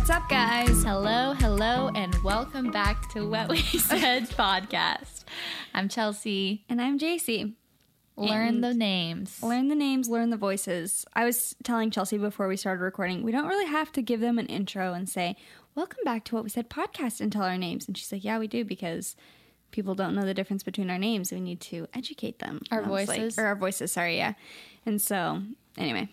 What's up, guys? Hello, hello, and welcome back to What We Said podcast. I'm Chelsea. And I'm JC. Learn the names. Learn the names, learn the voices. I was telling Chelsea before we started recording, we don't really have to give them an intro and say, Welcome back to What We Said podcast and tell our names. And she's like, Yeah, we do because people don't know the difference between our names. We need to educate them. Our was like- voices? or our voices, sorry, yeah. And so, anyway,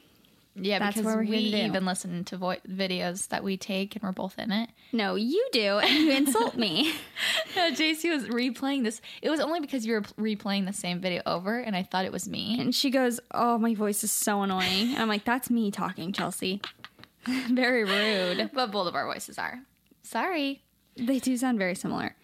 Yeah, That's because what we're here we even listen to vo- videos that we take and we're both in it. no, you do, and you insult me. No, JC was replaying this. It was only because you were replaying the same video over and I thought it was me. And she goes, Oh, my voice is so annoying. And I'm like, That's me talking, Chelsea. Very rude. But both of our voices are. Sorry. They do sound very similar.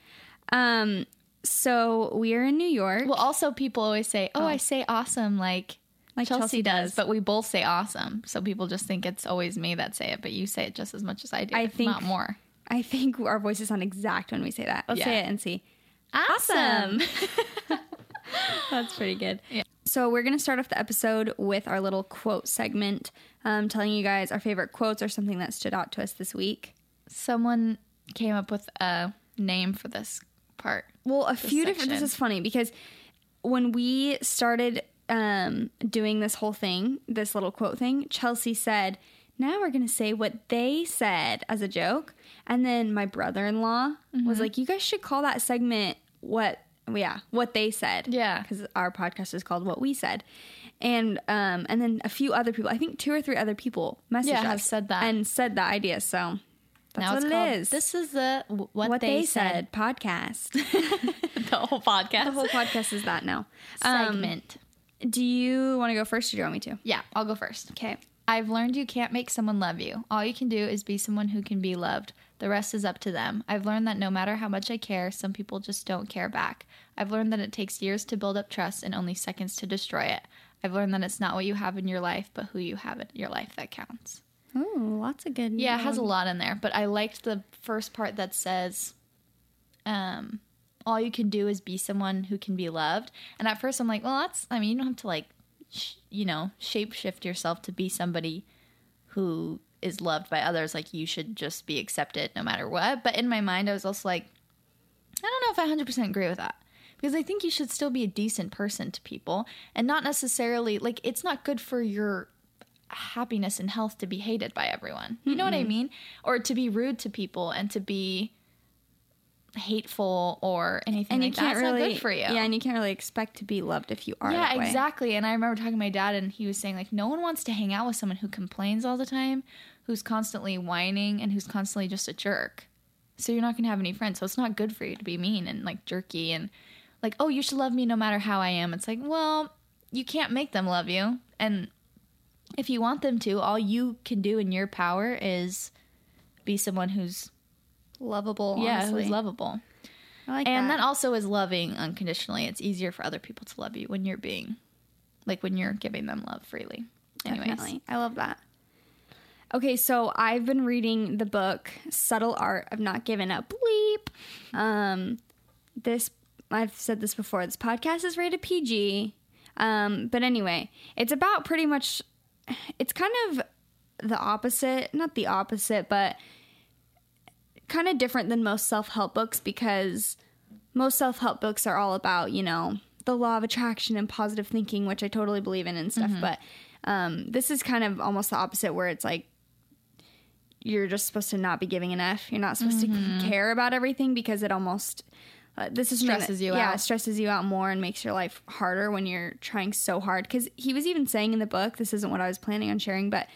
Um, so we are in New York. Well, also people always say, "Oh, I say awesome," like Like Chelsea, Chelsea does, does. but we both say awesome, so people just think it's always me that say it, but you say it just as much as I do. I if think- not more. I think our voices sound exact when we say that. Let's say it and see. Awesome. That's pretty good. Yeah. So we're gonna start off the episode with our little quote segment, um, telling you guys our favorite quotes or something that stood out to us this week. Someone came up with a name for this part. Well, a few different. This is funny because when we started um, doing this whole thing, this little quote thing, Chelsea said, "Now we're gonna say what they said" as a joke, and then my brother-in-law Mm-hmm. was like, "You guys should call that segment what." Yeah, what they said. Yeah. because our podcast is called "What We Said," and um, and then a few other people, I think two or three other people, messaged Yeah, us have said that. and said the idea. So that's now what it's it called. is. This is the what, what they, they, said. said podcast. the whole podcast the whole podcast is that now. Um, segment. Do you want to go first or do you want me to? yeah, I'll go first. Okay. I've learned you can't make someone love you. All you can do is be someone who can be loved. The rest is up to them. I've learned that no matter how much I care, some people just don't care back. I've learned that it takes years to build up trust and only seconds to destroy it. I've learned that it's not what you have in your life, but who you have in your life that counts. Oh, lots of good. Yeah, it has a lot in there, but I liked the first part that says, um, all you can do is be someone who can be loved. And at first I'm like, well, that's, I mean, you don't have to like, sh- you know, shape shift yourself to be somebody who is loved by others. Like you should just be accepted no matter what. But in my mind, I was also like, I don't know if I 100% agree with that. Because I think you should still be a decent person to people and not necessarily, like, it's not good for your happiness and health to be hated by everyone. You know what I mean? Or to be rude to people and to be hateful or anything And you like that. can't It's really, for you. Yeah, and you can't really expect to be loved if you are. Yeah, that exactly. And I remember talking to my dad, and he was saying like, no one wants to hang out with someone who complains all the time, who's constantly whining, and who's constantly just a jerk. So you're not gonna have any friends. So it's not good for you to be mean and like jerky and like, oh, you should love me no matter how I am. It's like, well, you can't make them love you, and if you want them to, all you can do in your power is be someone who's Lovable. yeah, honestly. who's lovable. I like and that. that also is loving unconditionally. It's easier for other people to love you when you're being, like when you're giving them love freely. Anyways, Definitely. I love that. Okay, so I've been reading the book Subtle Art of Not Giving Up Bleep. Um, this I've said this before. This podcast is rated PG. Um, but anyway, it's about pretty much it's kind of the opposite, not the opposite, but kind of different than most self-help books because most self-help books are all about, you know, the law of attraction and positive thinking, which I totally believe in and stuff. But um, this is kind of almost the opposite, where it's like you're just supposed to not be giving an F. You're not supposed to care about everything because it almost uh, this is Stresses that- you yeah, out. it stresses you out more and makes your life harder when you're trying so hard. Because he was even saying in the book, this isn't what I was planning on sharing, but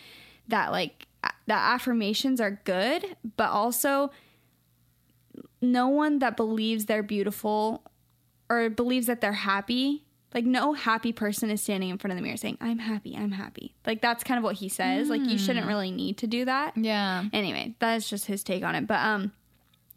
that like that affirmations are good, but also no one that believes they're beautiful or believes that they're happy like no happy person is standing in front of the mirror saying i'm happy i'm happy. Like that's kind of what he says. Like you shouldn't really need to do that. Yeah. anyway that's just his take on it. But um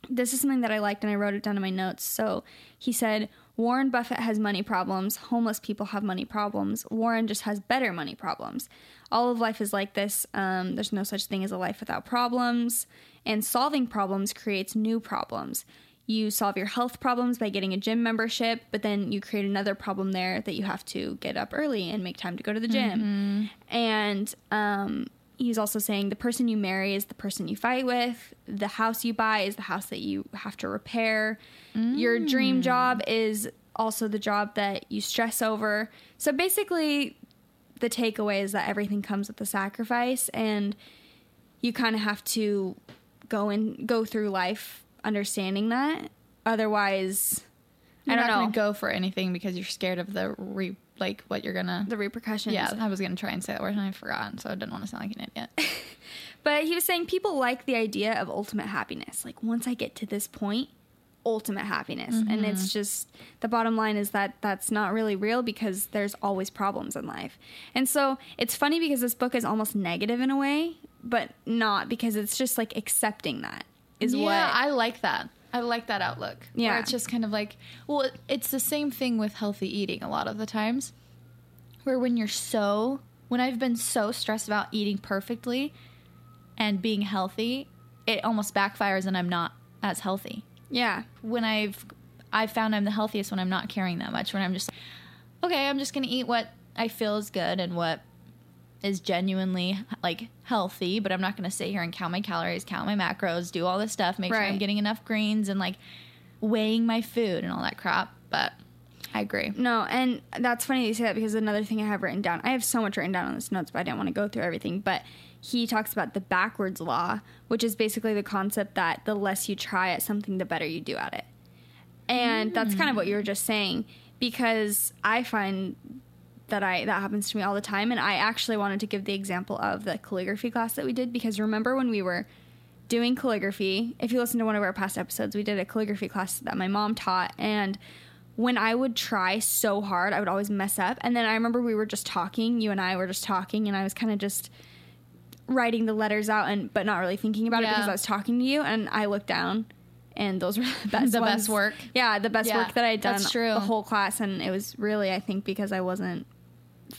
this is something that i liked and i wrote it down in my notes. So he said warren buffett has money problems. Homeless people have money problems. Warren just has better money problems. All of life is like this. Um, there's no such thing as a life without problems and solving problems creates new problems. You solve your health problems by getting a gym membership, but then you create another problem there that you have to get up early and make time to go to the gym. And um, he's also saying the person you marry is the person you fight with, the house you buy is the house that you have to repair, your dream job is also the job that you stress over. So basically, the takeaway is that everything comes with a sacrifice, and you kind of have to go and go through life understanding that. Otherwise, You're I don't not know go for anything because you're scared of the re like what you're gonna. the repercussions. yeah, I was gonna try and say that word and I forgot, so I didn't want to sound like an idiot. But he was saying people like the idea of ultimate happiness. Like once I get to this point, ultimate happiness. And it's mm-hmm. just the bottom line is that that's not really real because there's always problems in life. And so it's funny because this book is almost negative in a way, but not because it's just like accepting that is what yeah, what I like that. I like that outlook. Yeah. where it's just kind of like, well, it's the same thing with healthy eating. A lot of the times, where when you're so, when I've been so stressed about eating perfectly and being healthy, it almost backfires and I'm not as healthy. Yeah. When I've, I've found I'm the healthiest when I'm not caring that much. When I'm just, like, okay, I'm just gonna eat what I feel is good and what is genuinely like healthy, but I'm not going to sit here and count my calories, count my macros, do all this stuff, make sure I'm getting enough greens and like weighing my food and all that crap. But I agree. No, and that's funny you say that because another thing I have written down. I have so much written down on this notes, but I didn't want to go through everything. But he talks about the backwards law, which is basically the concept that the less you try at something, the better you do at it. And that's kind of what you were just saying because I find that I that happens to me all the time and I actually wanted to give the example of the calligraphy class that we did because remember when we were doing calligraphy, if you listen to one of our past episodes, we did a calligraphy class that my mom taught and when I would try so hard, I would always mess up. And then I remember we were just talking, you and I were just talking and I was kind of just writing the letters out and but not really thinking about it because I was talking to you and I looked down and those were the best The ones. best work. Yeah, the best Yeah, work that I'd done true. the whole class and it was really I think because I wasn't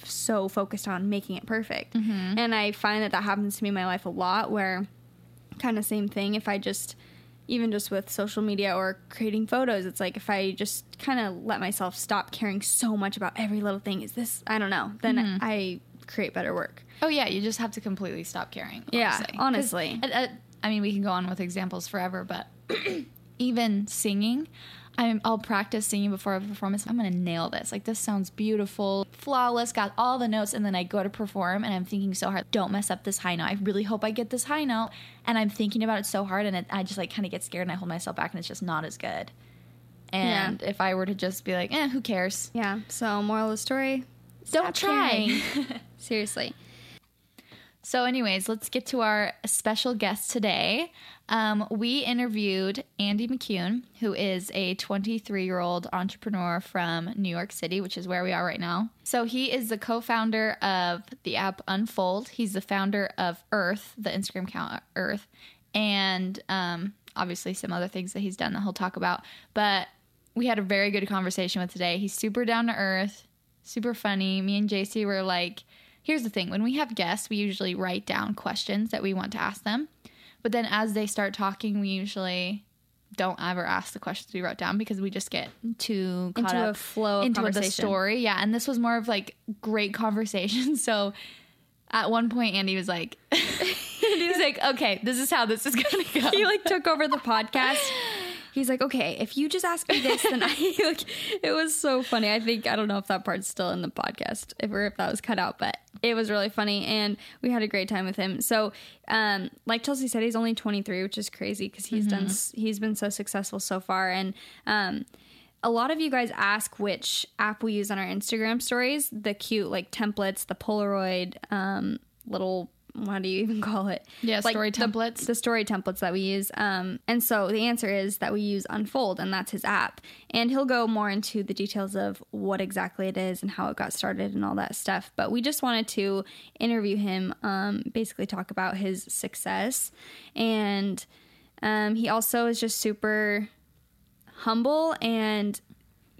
so focused on making it perfect. Mm-hmm. And I find that that happens to me in my life a lot where kind of same thing if I just even just with social media or creating photos it's like if I just kind of let myself stop caring so much about every little thing is this I don't know then Mm-hmm. I create better work. Oh yeah, you just have to completely stop caring. Yeah, honestly. honestly. I mean, we can go on with examples forever, but even singing, I'm, I'll practice singing before a performance. I'm gonna nail this. Like this sounds beautiful, flawless, got all the notes, and then I go to perform, and I'm thinking so hard, don't mess up this high note. I really hope I get this high note, and I'm thinking about it so hard, and it, I just like kind of get scared, and I hold myself back, and it's just not as good. And if I were to just be like, eh, who cares? Yeah. So moral of the story, Don't try. Seriously. So, anyways, let's get to our special guest today. Um, we interviewed Andy McCune, who is a 23 year old entrepreneur from New York City, which is where we are right now. So, he is the co founder of the app Unfold. He's the founder of Earth, the Instagram account Earth, and um, obviously some other things that he's done that he'll talk about. But we had a very good conversation with today. He's super down to earth, super funny. Me and JC were like, here's the thing when we have guests, we usually write down questions that we want to ask them. But then as they start talking, we usually don't ever ask the questions we wrote down because we just get too caught Into a flow of into the story. Yeah, and this was more of like great conversation. So at one point, Andy was like, he's like, okay, this is how this is gonna go. he like took over the podcast he's like, okay, if you just ask me this, then I like. It was so funny. I think I don't know if that part's still in the podcast, if or if that was cut out, but it was really funny, and we had a great time with him. So, um, like Chelsea said, he's only 23, which is crazy because he's done he's been so successful so far, and um. A lot of you guys ask which app we use on our Instagram stories. The cute like templates, the Polaroid um, little what do you even call it? Yeah, Like story the- templates. the story templates that we use. Um, and so the answer is that we use Unfold, and that's his app. And he'll go more into the details of what exactly it is and how it got started and all that stuff. But we just wanted to interview him, um, basically talk about his success. And um, he also is just super humble and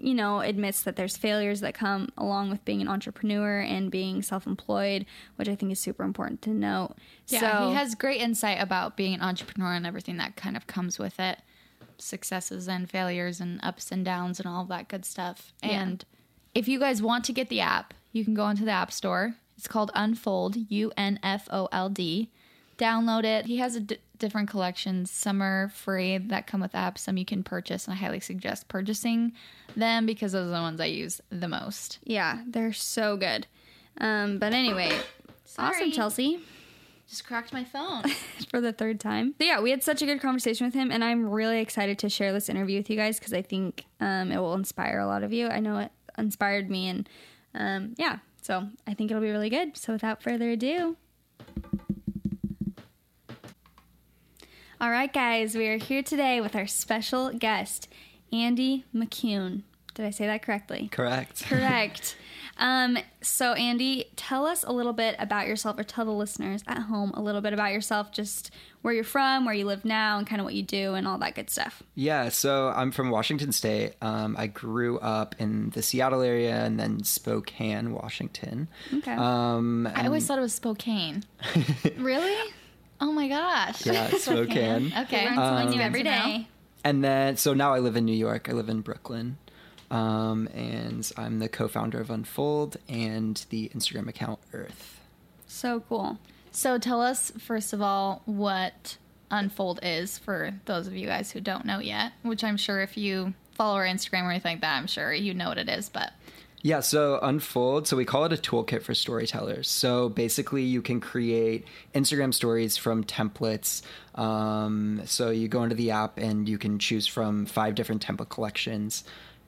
you know admits that there's failures that come along with being an entrepreneur and being self-employed which i think is super important to note Yeah, so he has great insight about being an entrepreneur and everything that kind of comes with it successes and failures and ups and downs and all that good stuff. And if you guys want to get the app, you can go into the App Store. It's called Unfold, U N F O L D. Download it. He has a d- different collections. Some are free that come with apps, some you can purchase. And I highly suggest purchasing them because those are the ones I use the most. yeah they're so good um, but anyway awesome chelsea Just cracked my phone. for the third time. But yeah, we had such a good conversation with him, and I'm really excited to share this interview with you guys because I think um, it will inspire a lot of you. I know it inspired me, and um, yeah, so I think it'll be really good. So without further ado. All right, guys, we are here today with our special guest, Andy McCune. Did I say that correctly? Correct. Correct. Um, so, Andy, tell us a little bit about yourself, or tell the listeners at home a little bit about yourself, just where you're from, where you live now, and kind of what you do, and all that good stuff. Yeah, so I'm from Washington State. Um, I grew up in the Seattle area and then Spokane, Washington. Okay. Um, I always thought it was Spokane. really? Oh my gosh. yeah, Spokane. Okay. Learn something new Good every to know. day. And then, so now I live in New York. I live in Brooklyn. Um, and I'm the co founder of Unfold and the Instagram account Earth. So cool. So tell us, first of all, what Unfold is for those of you guys who don't know yet, which I'm sure if you follow our Instagram or anything like that, I'm sure you know what it is. But Yeah, so Unfold, so we call it a toolkit for storytellers. So basically, you can create Instagram stories from templates. Um, so you go into the app and you can choose from five different template collections.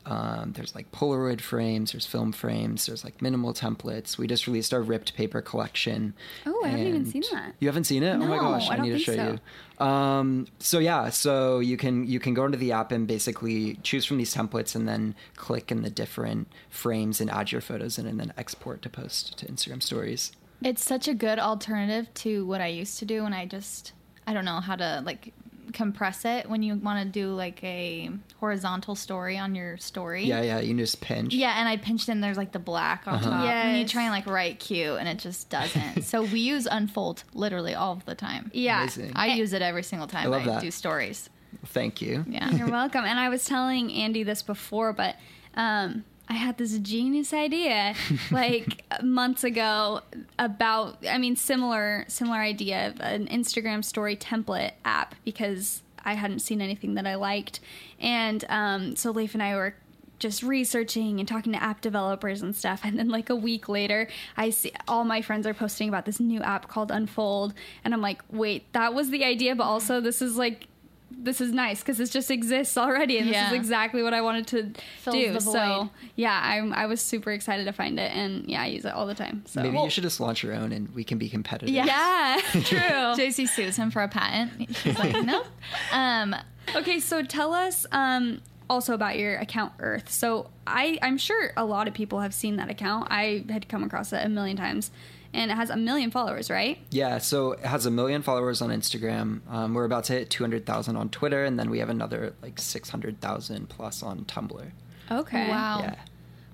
Um, there's like Polaroid frames, there's film frames, there's like minimal templates. We just released our ripped paper collection. Oh, I haven't even seen that. You haven't seen it? oh my gosh, I I, need to show so. you. Um, so yeah, so you can you can go into the app and basically choose from these templates and then click in the different frames and add your photos in and then export to post to Instagram stories. it's such a good alternative to what I used to do when I just, I don't know how to like compress it when you want to do like a horizontal story on your story. Yeah, yeah, you can just pinch. Yeah, and I pinched in. There's like the black on top, Yeah, and you try and like write cute, and it just doesn't. so we use Unfold literally all the time. Yeah. Amazing. I use it every single time I I, that. do stories. Thank you. Yeah. You're welcome. And I was telling Andy this before, but um, I had this genius idea like months ago about I mean similar similar idea of an Instagram story template app because I hadn't seen anything that I liked. And um, so Leif and I were just researching and talking to app developers and stuff and then like a week later i see all my friends are posting about this new app called unfold and i'm like wait that was the idea but also this is like this is nice because this just exists already and Yeah. this is exactly what i wanted to Fills do so yeah I'm, i was super excited to find it and yeah i use it all the time so Maybe you should just launch your own and we can be competitive. yeah true JC sues him for a patent. She's like, nope. Um, Okay, so tell us um, also about your account Earth. So I, I'm sure a lot of people have seen that account. I had come across it a million times, and it has a million followers, right? Yeah, so it has a million followers on Instagram. Um, we're about to hit 200,000 on Twitter, and then we have another like 600,000 plus on Tumblr. Okay. wow. Yeah.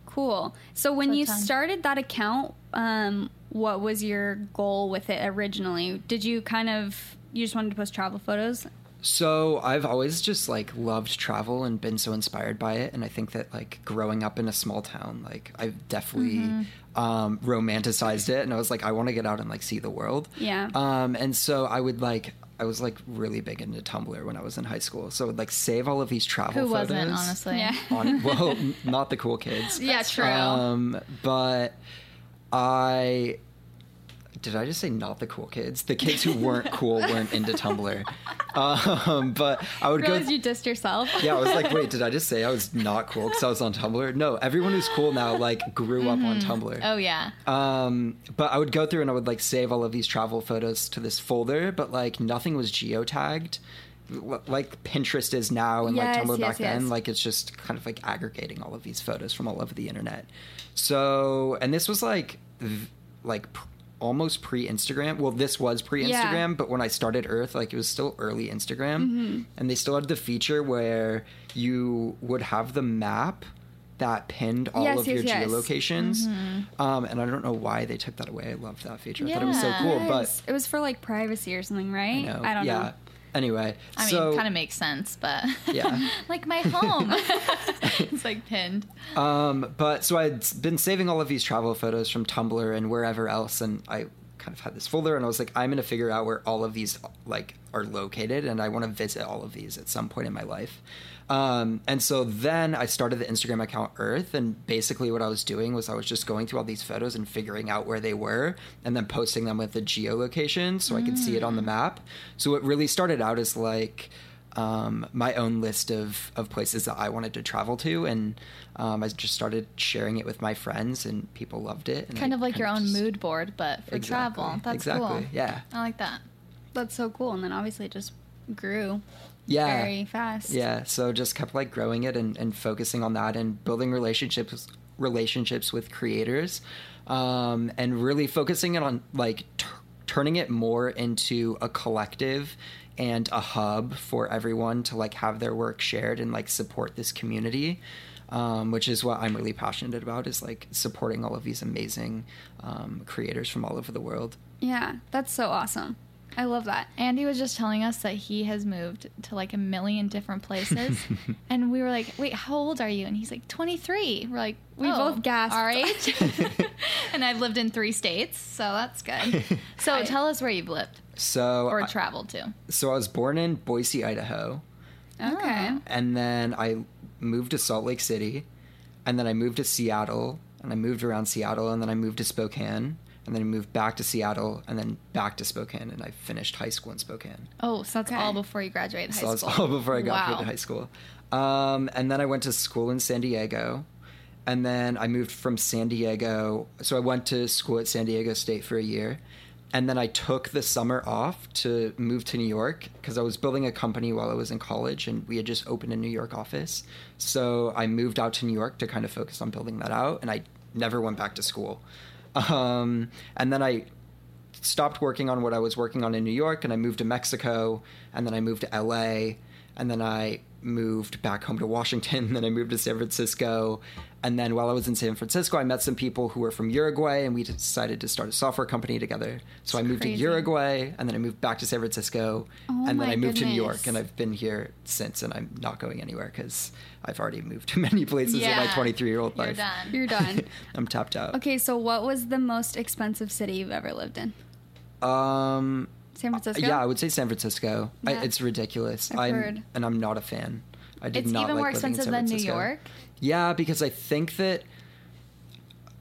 Cool. So when That's you ton. started that account, um, what was your goal with it originally? Did you kind of you just wanted to post travel photos? So I've always just like loved travel and been so inspired by it, and I think that like growing up in a small town, like I've definitely um, romanticized it, and I was like, I want to get out and like see the world. Yeah. Um, and so I would like I was like really big into Tumblr when I was in high school. So I would like save all of these travel Who photos. wasn't, honestly? Yeah. On, well, not the cool kids. Yeah, true. Um, but I did I just say not the cool kids? The kids who weren't cool weren't into Tumblr. Um, but I would go. You dissed yourself. Yeah, I was like, wait, did I just say I was not cool because I was on Tumblr? No, everyone who's cool now like grew up on Tumblr. oh yeah. Um, but I would go through and I would like save all of these travel photos to this folder, but like nothing was geotagged. Like Pinterest is now and Yes, like Tumblr yes, back then, like it's just kind of like aggregating all of these photos from all over the internet. So, and this was like, like almost pre Instagram. Well, this was pre Instagram, Yeah. but when I started Earth, like it was still early Instagram, Mm-hmm. and they still had the feature where you would have the map that pinned all Yes, of yes, your yes. geolocations. Mm-hmm. Um, and I don't know why they took that away. I loved that feature. I thought it was so cool. But it was for like privacy or something, right? you know, I don't yeah. know. Anyway, I mean, so kind of makes sense, but Yeah. like my home, it's like pinned. Um, but so I'd been saving all of these travel photos from Tumblr and wherever else, and I kind of had this folder, and I was like, I'm gonna figure out where all of these like are located, and I want to visit all of these at some point in my life. Um, and so then I started the Instagram account Earth, and basically what I was doing was I was just going through all these photos and figuring out where they were, and then posting them with the geolocation so I could see it on the map. So it really started out as like um, my own list of, of places that I wanted to travel to, and um, I just started sharing it with my friends, and people loved it. And Kind I of like your own just- mood board, but for Exactly, travel. That's exactly, cool. yeah. I like that. That's so cool. And then obviously it just grew Yeah, very fast. yeah. So just kept like growing it and, and focusing on that and building relationships relationships with creators, um, and really focusing it on like t- turning it more into a collective and a hub for everyone to like have their work shared and like support this community. Um, which is what I'm really passionate about is like supporting all of these amazing um, creators from all over the world. Yeah, that's so awesome. I love that. Andy was just telling us that he has moved to like a million different places. and we were like, wait, how old are you? And he's like, 23. We're like, We "Oh, both gasped. Our age. and I've lived in three states, so that's good. So tell us where you've lived So or I- traveled to. so I was born in Boise, Idaho. Okay. and then I moved to Salt Lake City, and then I moved to Seattle, and I moved around Seattle, and then I moved to Spokane, and then I moved back to Seattle, and then back to Spokane, and I finished high school in Spokane. Oh, so that's Okay. all before you graduated high school. So that was all before I got wow. to high school. Um, and then I went to school in San Diego, and then I moved from San Diego. So I went to school at San Diego State for a year, and then I took the summer off to move to New York because I was building a company while I was in college, and we had just opened a New York office. So I moved out to New York to kind of focus on building that out, and I never went back to school. Um, and then I stopped working on what I was working on in New York and I moved to Mexico and then I moved to LA and then I moved back home to Washington then I moved to San Francisco and then while I was in San Francisco I met some people who were from Uruguay and we decided to start a software company together. So I moved crazy. to Uruguay and then I moved back to San Francisco Oh and then I moved to New. York and I've been here since and I'm not going anywhere cuz I've already moved to many places in my 23-year-old You're life. done. You're done. I'm tapped out. okay, so what was the most expensive city you've ever lived in? Um San Francisco? Yeah, I would say San Francisco. I, it's ridiculous. Heard. and I'm not a fan. I did It's not even like more living in expensive San than New. York. Yeah, because I think that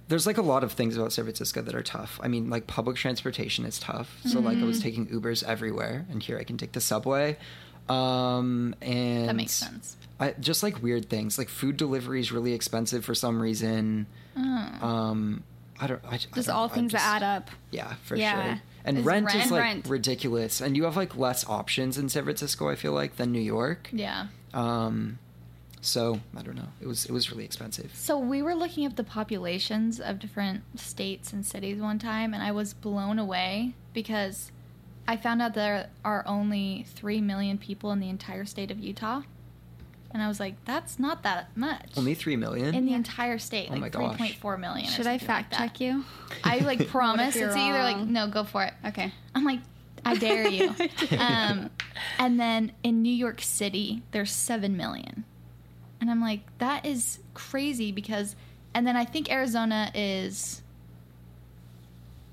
there's like a lot of things about San Francisco that are tough. I mean, like public transportation is tough. So like I Mm-hmm. was taking Ubers everywhere, and here I can take the subway. Um, and That makes sense. I, just like weird things, like food delivery is really expensive for some reason. Um, I don't. I, I Just don't- all I things just- that add up. yeah, for Yeah. sure. And rent, rent- is like rent. ridiculous, and you have like less options in San Francisco. I feel like than New York. Yeah. Um, so I don't know. It was it was really expensive. So we were looking up the populations of different states and cities one time, and I was blown away because I found out there are only three million people in the entire state of Utah, and I was like, "That's not that much." Only three million. in the entire state, Oh like my three gosh. point four million. or Should I fact like check you? I like promise you're it's either like no, go for it. Okay. I'm like, I dare you. um, and then in New York City, there's seven million, and I'm like, that is crazy because, and then I think Arizona is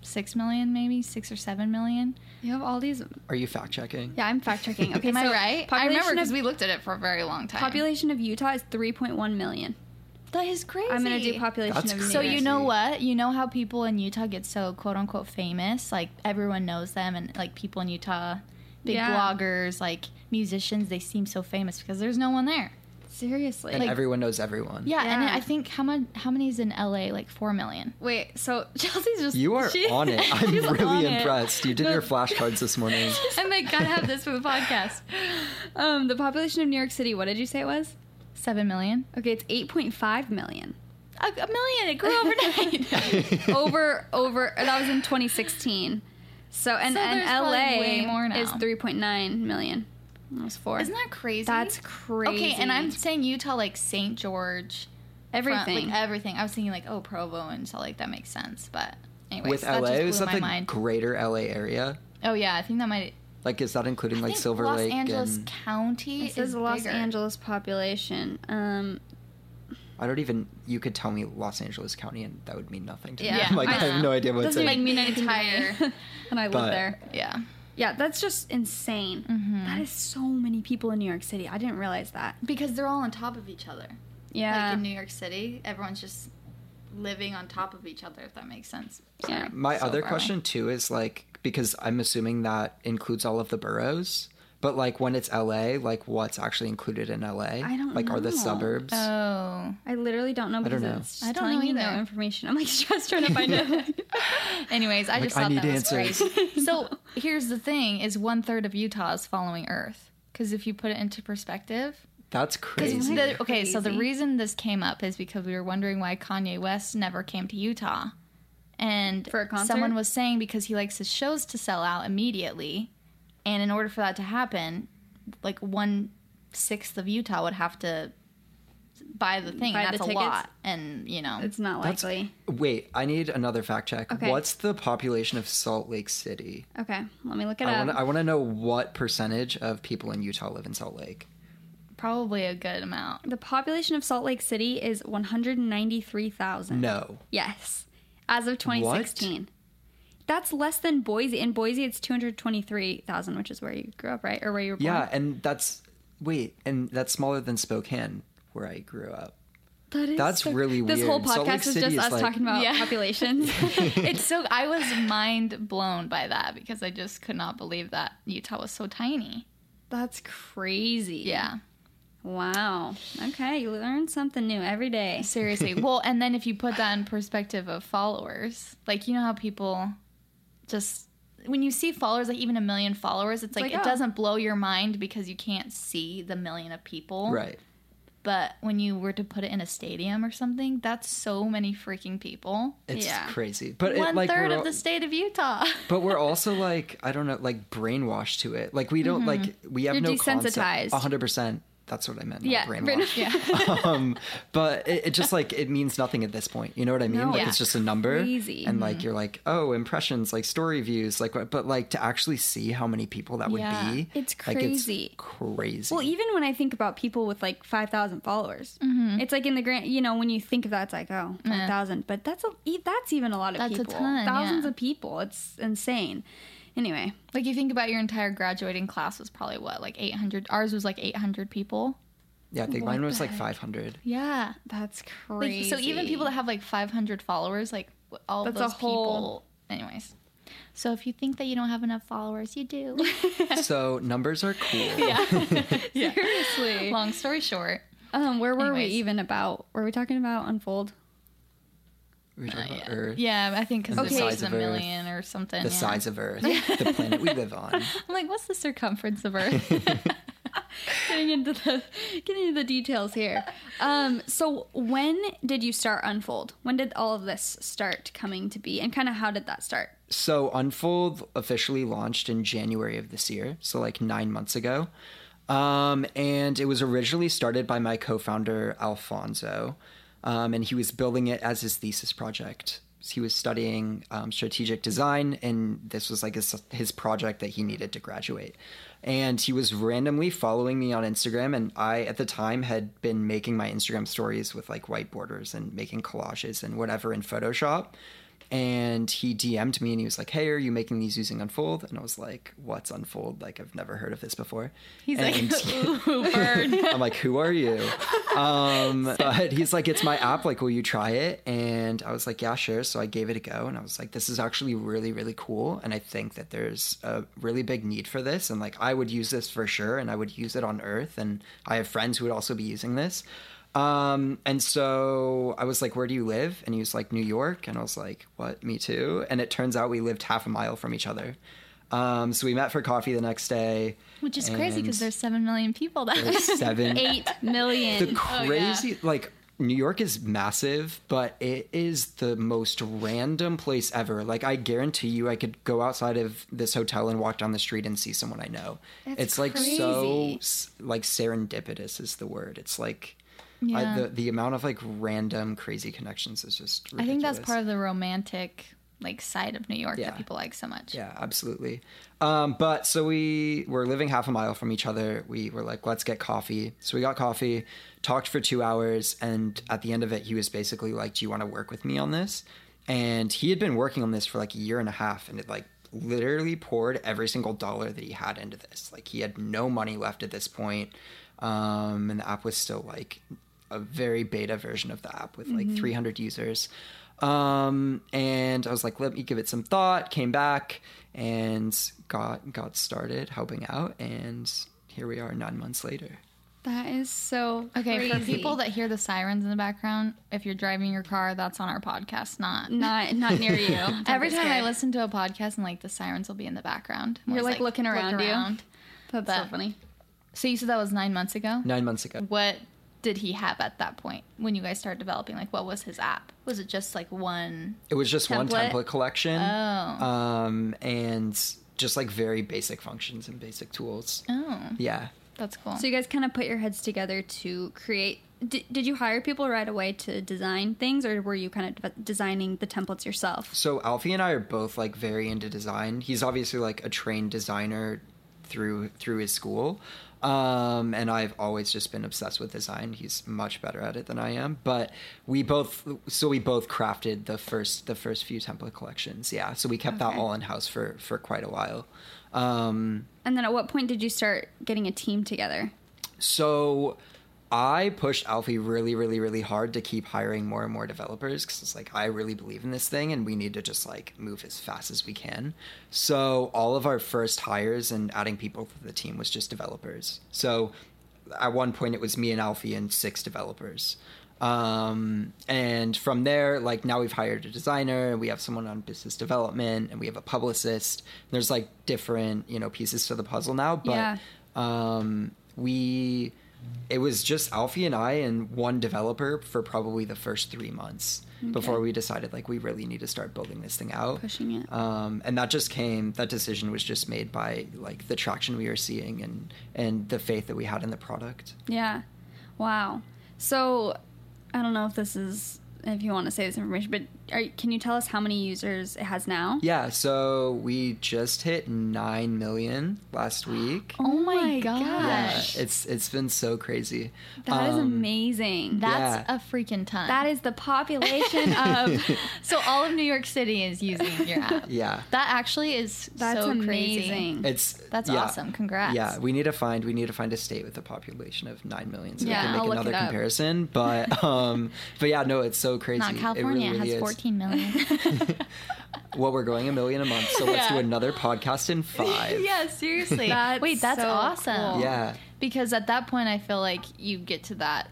six million, maybe six or seven million. You have all these. Are you fact checking? Yeah, I'm fact checking. Okay, Am I right? I remember Population because we looked at it for a very long time. population of Utah is 3.1 million. that is crazy. I'm gonna do population That's of New So you know what? You know how people in Utah get so quote unquote famous? Like everyone knows them and like people in Utah, big Yeah. bloggers, like musicians, they seem so famous because there's no one there. Seriously. And everyone knows everyone. Yeah, and Yeah. I think how much how many is in LA? Like four million. Wait, so Chelsea's just You are she- on it. I'm she's on really it. impressed. You did your flashcards this morning. I'm like, gotta have this for the podcast. Um, the population of New York City. What did you say it was? Seven million. Okay, it's 8.5 million. A, a million. It grew overnight. over over that was in 2016. So and So and LA way more now. is 3.9 million. Almost four. Isn't that crazy? That's crazy. Okay, and I'm saying Utah, like St. George, front- everything. like everything. I was thinking like, oh, Provo and so like that makes sense. But anyways, With that LA, just is blew that my the mind. greater LA area? Oh yeah, I think that might. Like, is that including I like think Silver Los Lake Los Angeles and County it says is Los bigger. Angeles population. Um, I don't even. You could tell me Los Angeles County, and that would mean nothing to Yeah. me. I'm like, I I, have no idea what's doesn't in. like mean anything entire- to and I live But- there. Yeah, Yeah, that's just insane. Mm-hmm. That is so many people in New York City. I didn't realize that. because they're all on top of each other. Yeah. Like in New York City, everyone's just living on top of each other. If that makes sense. Yeah. My so other far away. question too is like because I'm assuming that includes all of the boroughs, but like when it's LA, like what's actually included in LA? I don't like are the suburbs? Oh, I literally don't know because know. it's I don't telling know me no either. information. I'm like just trying to find it. Anyways, I Like, just I thought need that was answers. crazy. so here's the thing: is one third of Utah is following Earth. Because if you put it into perspective, that's crazy. the- okay, so the reason this came up is because we were wondering why Kanye West never came to Utah, and For a concert? someone was saying because he likes his shows to sell out immediately, and in order for that to happen, like one sixth of Utah would have to buy the thing. Buy and the that's a lot, and you know, It's not That's- likely. Wait, I need another fact check. Okay. What's the population of Salt Lake City? Okay, let me look it I up. want to. I want to know what percentage of people in Utah live in Salt Lake. probably a good amount. the population of Salt Lake City is 193,000. No. Yes, as of 2016. That's less than Boise. In Boise, it's 223,000, which is where you grew up, right? Or where you were born. Yeah, and that's wait, and that's smaller than Spokane, where I grew up. That is That's really This whole weird. Salt Lake podcast is City just is us like- talking about Yeah. populations. it's so I was mind blown by that because I just could not believe that Utah was so tiny. That's crazy. Yeah. Wow. Okay, you learn something new every day. Seriously. well, and then if you put that in perspective of followers, like you know how people just when you see followers like even a million followers, it's like, like, it oh. doesn't blow your mind because you can't see the million of people. Right. But when you were to put it in a stadium or something, that's so many freaking people. It's Yeah. crazy. But it, One like third we're of the state of Utah. but we're also like I don't know, like brainwashed to it. Like we don't like we have Mm-hmm. You're no concept. desensitized. A hundred percent. That's what I meant. Not Yeah, brainwashed. um, but it, it just like it means nothing at this point. You know what I mean? No, like yeah. it's just a number, Crazy. and Mm-hmm. like you're like, oh, impressions, like story views, like? But like to actually see how many people that would Yeah. be, It's like, crazy. crazy. Well, even when I think about people with like 5,000 followers, Mm-hmm. it's like in the grand, you know, when you think of that, it's like, oh, 5,000. But that's a, e- that's even a lot of That's a people. ton, Thousands yeah. of people. It's insane. Anyway, Like you think about your entire graduating class was probably what, like 800. Ours was like 800 people. yeah, I think what mine was the like heck? 500. Yeah. that's Like, crazy. so even people that have like 500 followers, like w- all That's of a whole- people. Anyways. So if you think that you don't have enough followers, you do. so numbers are cool. Yeah. Seriously. Long story short. Um, where were Anyways. we even about? Were we talking about Unfold? We talking about yeah. Earth, Yeah, I think because And the the size size a of Earth. million or something. the yeah. size of Earth, the planet we live on. I'm like, what's the circumference of Earth? getting into the getting into the details here. Um, so when did you start Unfold? When did all of this start coming to be, and kind of how did that start? So Unfold officially launched in January of this year, so like nine months ago. Um, and it was originally started by my co-founder Alfonso, um, and he was building it as his thesis project. He was studying um, strategic design, and this was like his, his project that he needed to graduate. And he was randomly following me on Instagram, and I at the time had been making my Instagram stories with like white borders and making collages and whatever in Photoshop and he DM'd me and he was like, "Hey, are you making these using Unfold?" And I was like, "What's Unfold? Like, I've never heard of this before." He's And- like, ooh. I'm like, who are you? Um, but he's like, it's my app. Like, will you try it? And I was like, yeah, sure. So I gave it a go, and I was like, this is actually really, really cool. And I think that there's a really big need for this. And like, I would use this for sure, and I would use it on Earth. And I have friends who would also be using this. Um, and so I was like, where do you live? And he was like, New York. And I was like, what? Me too. And it turns out we lived half a mile from each other. Um, so we met for coffee the next day. Which is crazy because there's seven million people there. there's seven Eight million. the crazy like New York is massive, but it is the most random place ever. Like I guarantee you I could go outside of this hotel and walk down the street and see someone I know. That's it's like so like serendipitous is the word. It's like I, Yeah. the the amount of like random crazy connections is just I think that's part of the romantic like side of New York Yeah. that people like so much. Yeah, absolutely. Um, but so we were living half a mile from each other. We were like, let's get coffee. So we got coffee, talked for two hours, and at the end of it, he was basically like, "Do you want to work with me on this?" And he had been working on this for like a year and a half, and it like literally poured every single dollar that he had into this. Like he had no money left at this point, um, and the app was still like a very beta version of the app with like 300 users. Um, and I was like, let me give it some thought. Came back and got got started helping out, and here we are nine months later. That is so Okay, for people that hear the sirens in the background, if you're driving your car, that's on our podcast, not. not not near you. Every get time I listen to a podcast and like the sirens will be in the background, I'm You're, always, like, looking look around you? that's so funny. So you said that was nine months ago. Nine months ago. What did he have at that point when you guys started developing? Like, what was his app? Was it just like one? It was just one Template? template collection, Oh, um, and just like very basic functions and basic tools. oh, Yeah. that's cool. So you guys kind of put your heads together to create. Did, did you hire people right away to design things, or were you kind of de- designing the templates yourself? So Alfie and I are both like very into design. He's obviously like a trained designer through through his school. Um, and I've always just been obsessed with design. He's much better at it than I am. But we both so we both crafted the first the first few template collections. Yeah. So we kept that all in house for for quite a while. Um, And then at what point did you start getting a team together? So I pushed Alfie really, really, really hard to keep hiring more and more developers because it's like I really believe in this thing and we need to just like move as fast as we can. So all of our first hires and adding people to the team was just developers. So at one point it was me and Alfie and six developers. Um, and from there, like now we've hired a designer and we have someone on business development and we have a publicist. There's like different, you know, pieces to the puzzle now, but Yeah. um, we it was just Alfie and I and one developer for probably the first three months before we decided like we really need to start building this thing out Pushing it. um, and that just came that decision was just made by like the traction we were seeing and and the faith that we had in the product Yeah. Wow. So I don't know if this is if you want to say this information, but are, can you tell us how many users it has now? yeah so we just hit 9 million last week oh my my gosh, yeah it's it's been so crazy That is Um, amazing. that's Yeah. a freaking ton. that is the population of. so all of New York City is using your app. yeah That actually is That's so amazing. crazy. It's That's yeah. awesome. Congrats. Yeah, we need to find we need to find a state with a population of nine million so Yeah, we can I'll make another comparison. But um, but yeah, no, it's so crazy. Not California. It, really, has really is. 14 million. Well, we're going a million a month, so let's do another podcast in five. yeah, seriously. That's Wait, that's so awesome. cool. Yeah. Because at that point, I feel like you get to that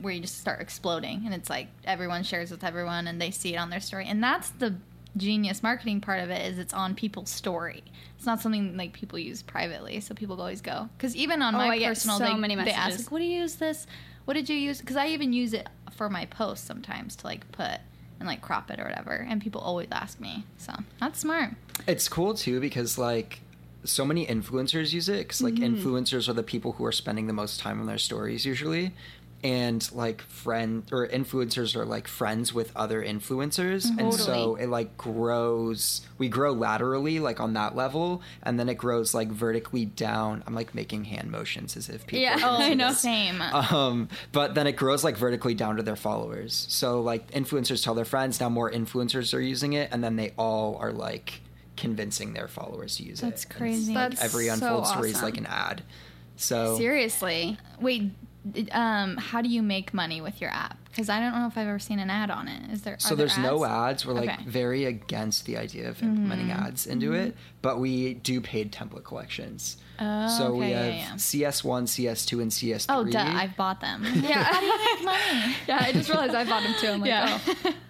where you just start exploding, and it's like everyone shares with everyone, and they see it on their story, and that's the genius marketing part of it is it's on people's story. It's not something like people use privately, so people always go. Because even on Oh, my I personal, so they, many they ask, like, "What do you use this? What did you use?" Because I even use it for my posts sometimes to like put and like crop it or whatever, and people always ask me. So that's smart. It's cool too because like so many influencers use it because like Mm-hmm. influencers are the people who are spending the most time on their stories usually and like friend or influencers are like friends with other influencers and so it like grows we grow laterally like on that level and then it grows like vertically down i'm like making hand motions as if people Yeah. can Oh, I know. this. Same. um, but then it grows like vertically down to their followers. So like influencers tell their friends, now more influencers are using it, and then they all are like convincing their followers to use That's it. And it's, crazy. like, That's every so unfold story is like an ad. So Seriously. Wait, d- um, how do you make money with your app? Because I don't know if I've ever seen an ad on it. Is there? so are there there's no ads? ads. We're like Okay. Mm-hmm. very against the idea of implementing ads into it, but we do paid template collections. Oh, so we okay, yeah, have yeah. CS1, CS2, and CS3. Oh, duh! I've bought them. Yeah. how do you make money? yeah, I just realized I bought them too. I'm like, Yeah. oh.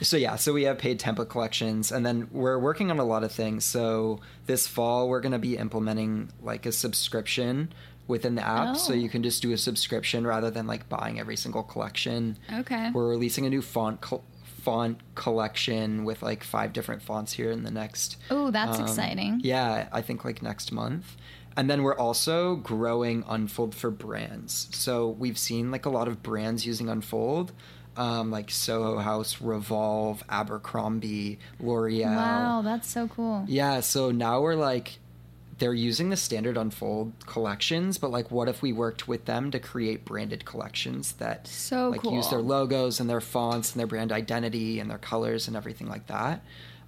So yeah, so we have paid template collections, and then we're working on a lot of things. So this fall, we're going to be implementing like a subscription within the app, so Oh. you can just do a subscription rather than like buying every single collection. Okay. We're releasing a new font col- font collection with like five different fonts here in the next. Oh, that's um, exciting. Yeah, I think like next month. And then we're also growing Unfold for brands. So we've seen like a lot of brands using Unfold, um, like Soho House, Revolve, Abercrombie, L'Oreal. Wow, that's so cool. Yeah, so now we're like, they're using the standard Unfold collections, but like, what if we worked with them to create branded collections that So like use their logos and their fonts and their brand identity and their colors and everything like that.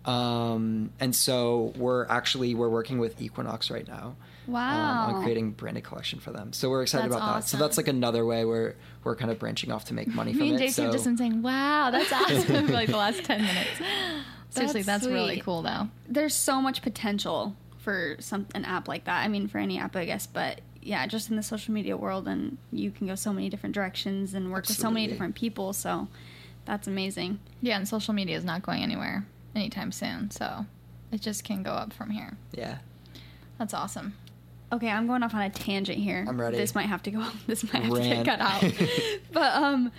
Um, and so we're actually we're working with Equinox right now. um, Wow. on creating branded collection for them. So we're excited That's about that. So that's like another way where we're kind of branching off to make money from Me and it. JC so have just been saying, "Wow, that's awesome!" for like the last ten minutes. Seriously, That's that's, really cool, though. There's so much potential for some an app like that. I mean, for any app, I guess, but yeah, just in the social media world, and you can go so many different directions and work with so many different people. So that's amazing. Yeah, and social media is not going anywhere anytime soon, so it just can go up from here. yeah. That's awesome. Okay, I'm going off on a tangent here. I'm ready. This might have to go. This might have to get cut out. but um,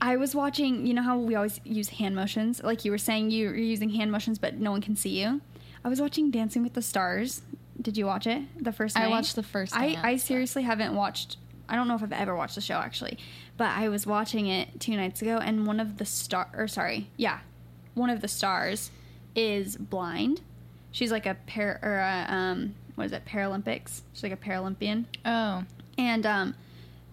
I was watching. You know how we always use hand motions? Like you were saying, you- you're using hand motions, but no one can see you. I was watching Dancing with the Stars. Did you watch it? The first night? I watched the first I I seriously haven't watched. I don't know if I've ever watched the show actually, but I was watching it two nights ago, and one of the star or sorry, yeah, one of the stars is blind. She's like a par or a, um what is it Paralympics? She's like a Paralympian, Oh, and um,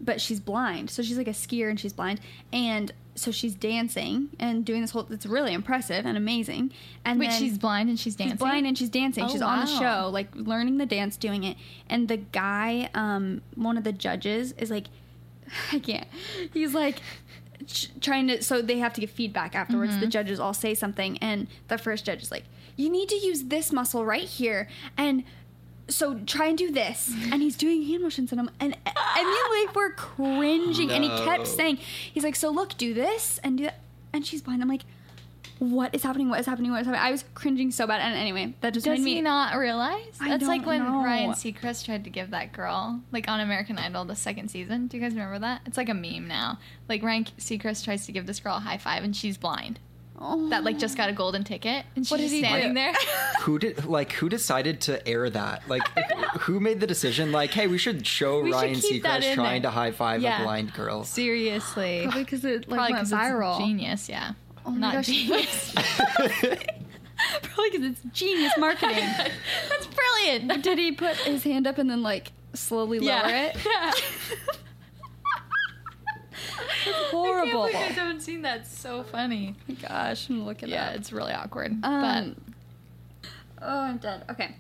but she's blind, so she's like a skier and she's blind, and so she's dancing and doing this whole. It's really impressive and amazing. And wait, then, she's blind and she's dancing. She's blind and she's dancing. Oh, she's on the show, like learning the dance, doing it. And the guy, um, one of the judges, is like, I can't. He's like ch- trying to. So they have to give feedback afterwards. Mm-hmm. The judges all say something, and the first judge is like, "You need to use this muscle right here," and. So try and do this, and he's doing hand motions, and I'm and and then like we're cringing, and he kept saying, he's like, so look, do this and do that, and she's blind. I'm like, what is happening? What is happening? What is happening? I was cringing so bad. And anyway, that just Does made me he not realize? I That's like don't when know. Ryan Seacrest tried to give that girl, like on American Idol, the second season. Do you guys remember that? It's like a meme now. Like Ryan Seacrest tries to give this girl a high five, and she's blind. Oh. That like just got a golden ticket, and she's What did just he do? standing there. who did like who decided to air that? Like who made the decision? Like, hey, we should show We Ryan keep that Seacrest trying there. to high five Yeah. a blind girl. Seriously, probably because it like Probably went 'cause it's viral. genius, yeah. Oh my Not gosh. genius. probably because it's genius marketing. That's brilliant. Did he put his hand up and then like slowly lower Yeah. it? Yeah. Horrible. I can't believe you guys haven't seen that. It's so funny. Gosh, I'm gonna look Yeah, up. it's really awkward. Um, oh, I'm dead. Okay.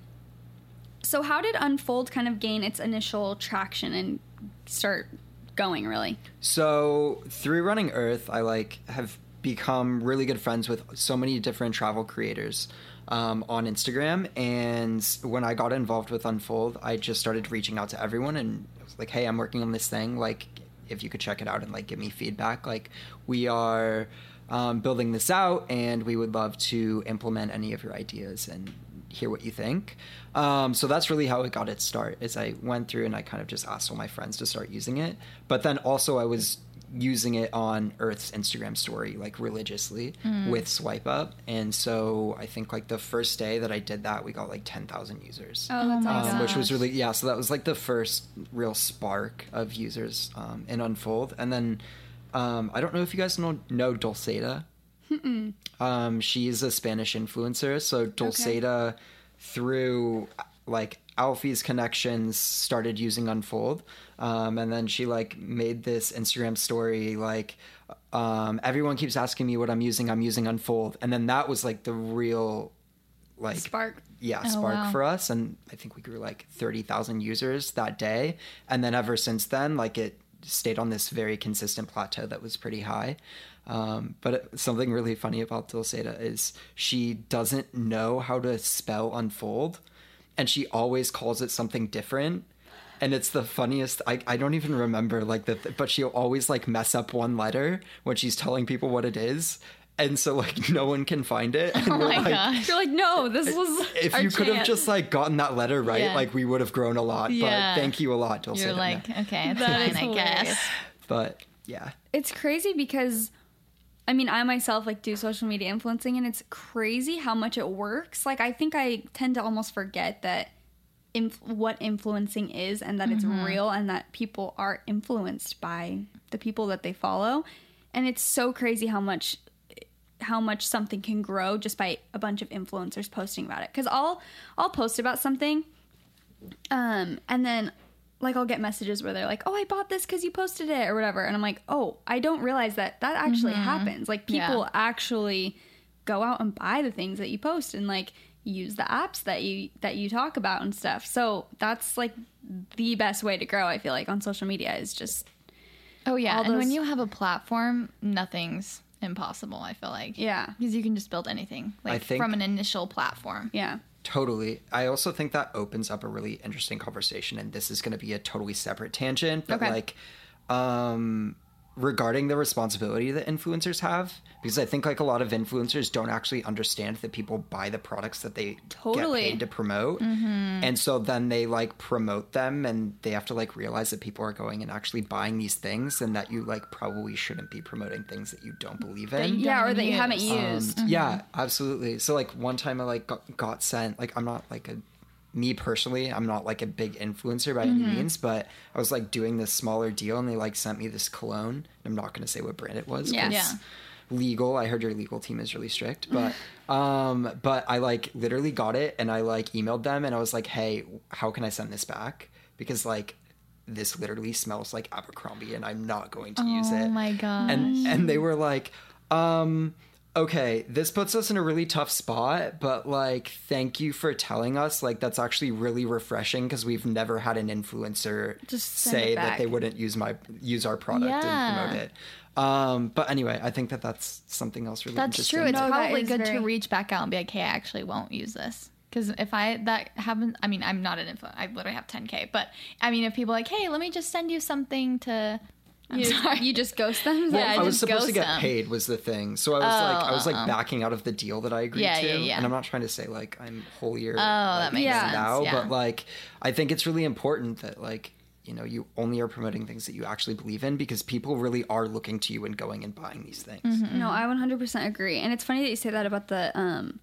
So, how did Unfold kind of gain its initial traction and start going? Really? So through Running Earth, I like have become really good friends with so many different travel creators um, on Instagram. And when I got involved with Unfold, I just started reaching out to everyone and was like, "Hey, I'm working on this thing. Like, if you could check it out and like give me feedback. Like, we are um, building this out, and we would love to implement any of your ideas and hear what you think. Um, so that's really how it got its start. Is I went through and I kind of just asked all my friends to start using it. But then also I was using it on Earth's Instagram story like religiously Mm. with swipe up. And so I think like the first day that I did that, we got like 10,000 users. Oh, that's my awesome. Um, which was really yeah so that was like the first real spark of users um, in unfold and then um, i don't know if you guys know know Dulceida um, she's a spanish influencer so Dulceida through like alfie's connections started using unfold um, and then she like made this instagram story like um, everyone keeps asking me what i'm using i'm using unfold and then that was like the real like Spark. yeah Oh, spark wow. for us and i think we grew like 30,000 users that day and then ever since then like it stayed on this very consistent plateau that was pretty high um, but something really funny about Dulceida is she doesn't know how to spell unfold and she always calls it something different and it's the funniest I, I don't even remember like the but she'll always like mess up one letter when she's telling people what it is and so like no one can find it and Oh we're my like gosh. You're like, no, this was. if our you could have just like gotten that letter right, Yeah. like we would have grown a lot. Yeah. But thank you a lot, Dulce. You're like, okay, it's That fine, is I guess. but yeah, it's crazy because I mean, I myself like do social media influencing and it's crazy how much it works. Like I think I tend to almost forget that inf- what influencing is and that it's real and that people are influenced by the people that they follow. And it's so crazy how much how much something can grow just by a bunch of influencers posting about it. Cuz I'll I'll post about something um, and then like I'll get messages where they're like, "Oh, I bought this because you posted it" or whatever, and I'm like, "Oh, I don't realize that that actually mm-hmm. happens. Like people Yeah. actually go out and buy the things that you post and like use the apps that you that you talk about and stuff. So that's like the best way to grow. I feel like on social media is just Oh yeah, All and when you have a platform, nothing's impossible. I feel like Yeah. because you can just build anything like think- from an initial platform. yeah. Totally. I also think that opens up a really interesting conversation, and this is going to be a totally separate tangent, but Okay. like, um, regarding the responsibility that influencers have, because I think like a lot of influencers don't actually understand that people buy the products that they Totally. get paid to promote, and so then they like promote them, and they have to like realize that people are going and actually buying these things, and that you like probably shouldn't be promoting things that you don't believe in. Yeah, or that you haven't Um, used. Yeah, absolutely. So like one time I like got, got sent like I'm not like a me personally I'm not like a big influencer by any means, but I was like doing this smaller deal and they like sent me this cologne. I'm not going to say what brand it was. Yeah. Yeah. Legal. I heard your legal team is really strict, but um but I like literally got it and I like emailed them and I was like, "Hey, how can I send this back?" Because like this literally smells like Abercrombie and I'm not going to use it Oh my gosh. and and they were like um okay this puts us in a really tough spot but like thank you for telling us like that's actually really refreshing because we've never had an influencer Just say that they wouldn't use my use our product Yeah. and promote it um but anyway i think that that's something else really That's interesting true. It's No, probably good very- to reach back out and be like, "Hey, I actually won't use this." Because if I that happens, I mean, I'm not an influencer. I literally have 10k. But I mean, if people are like, "Hey, let me just send you something to," I'm You, sorry. you just ghost them. Yeah, I was just supposed to get them. paid was the thing. So I was like I was like Oh, oh. backing out of the deal that I agreed Yeah, to. yeah, yeah. And I'm not trying to say like I'm holier oh, that makes sense, now, yeah. but like I think it's really important that like you know you only are promoting things that you actually believe in because people really are looking to you and going and buying these things. Mm-hmm. No, I 100% agree. And it's funny that you say that about the um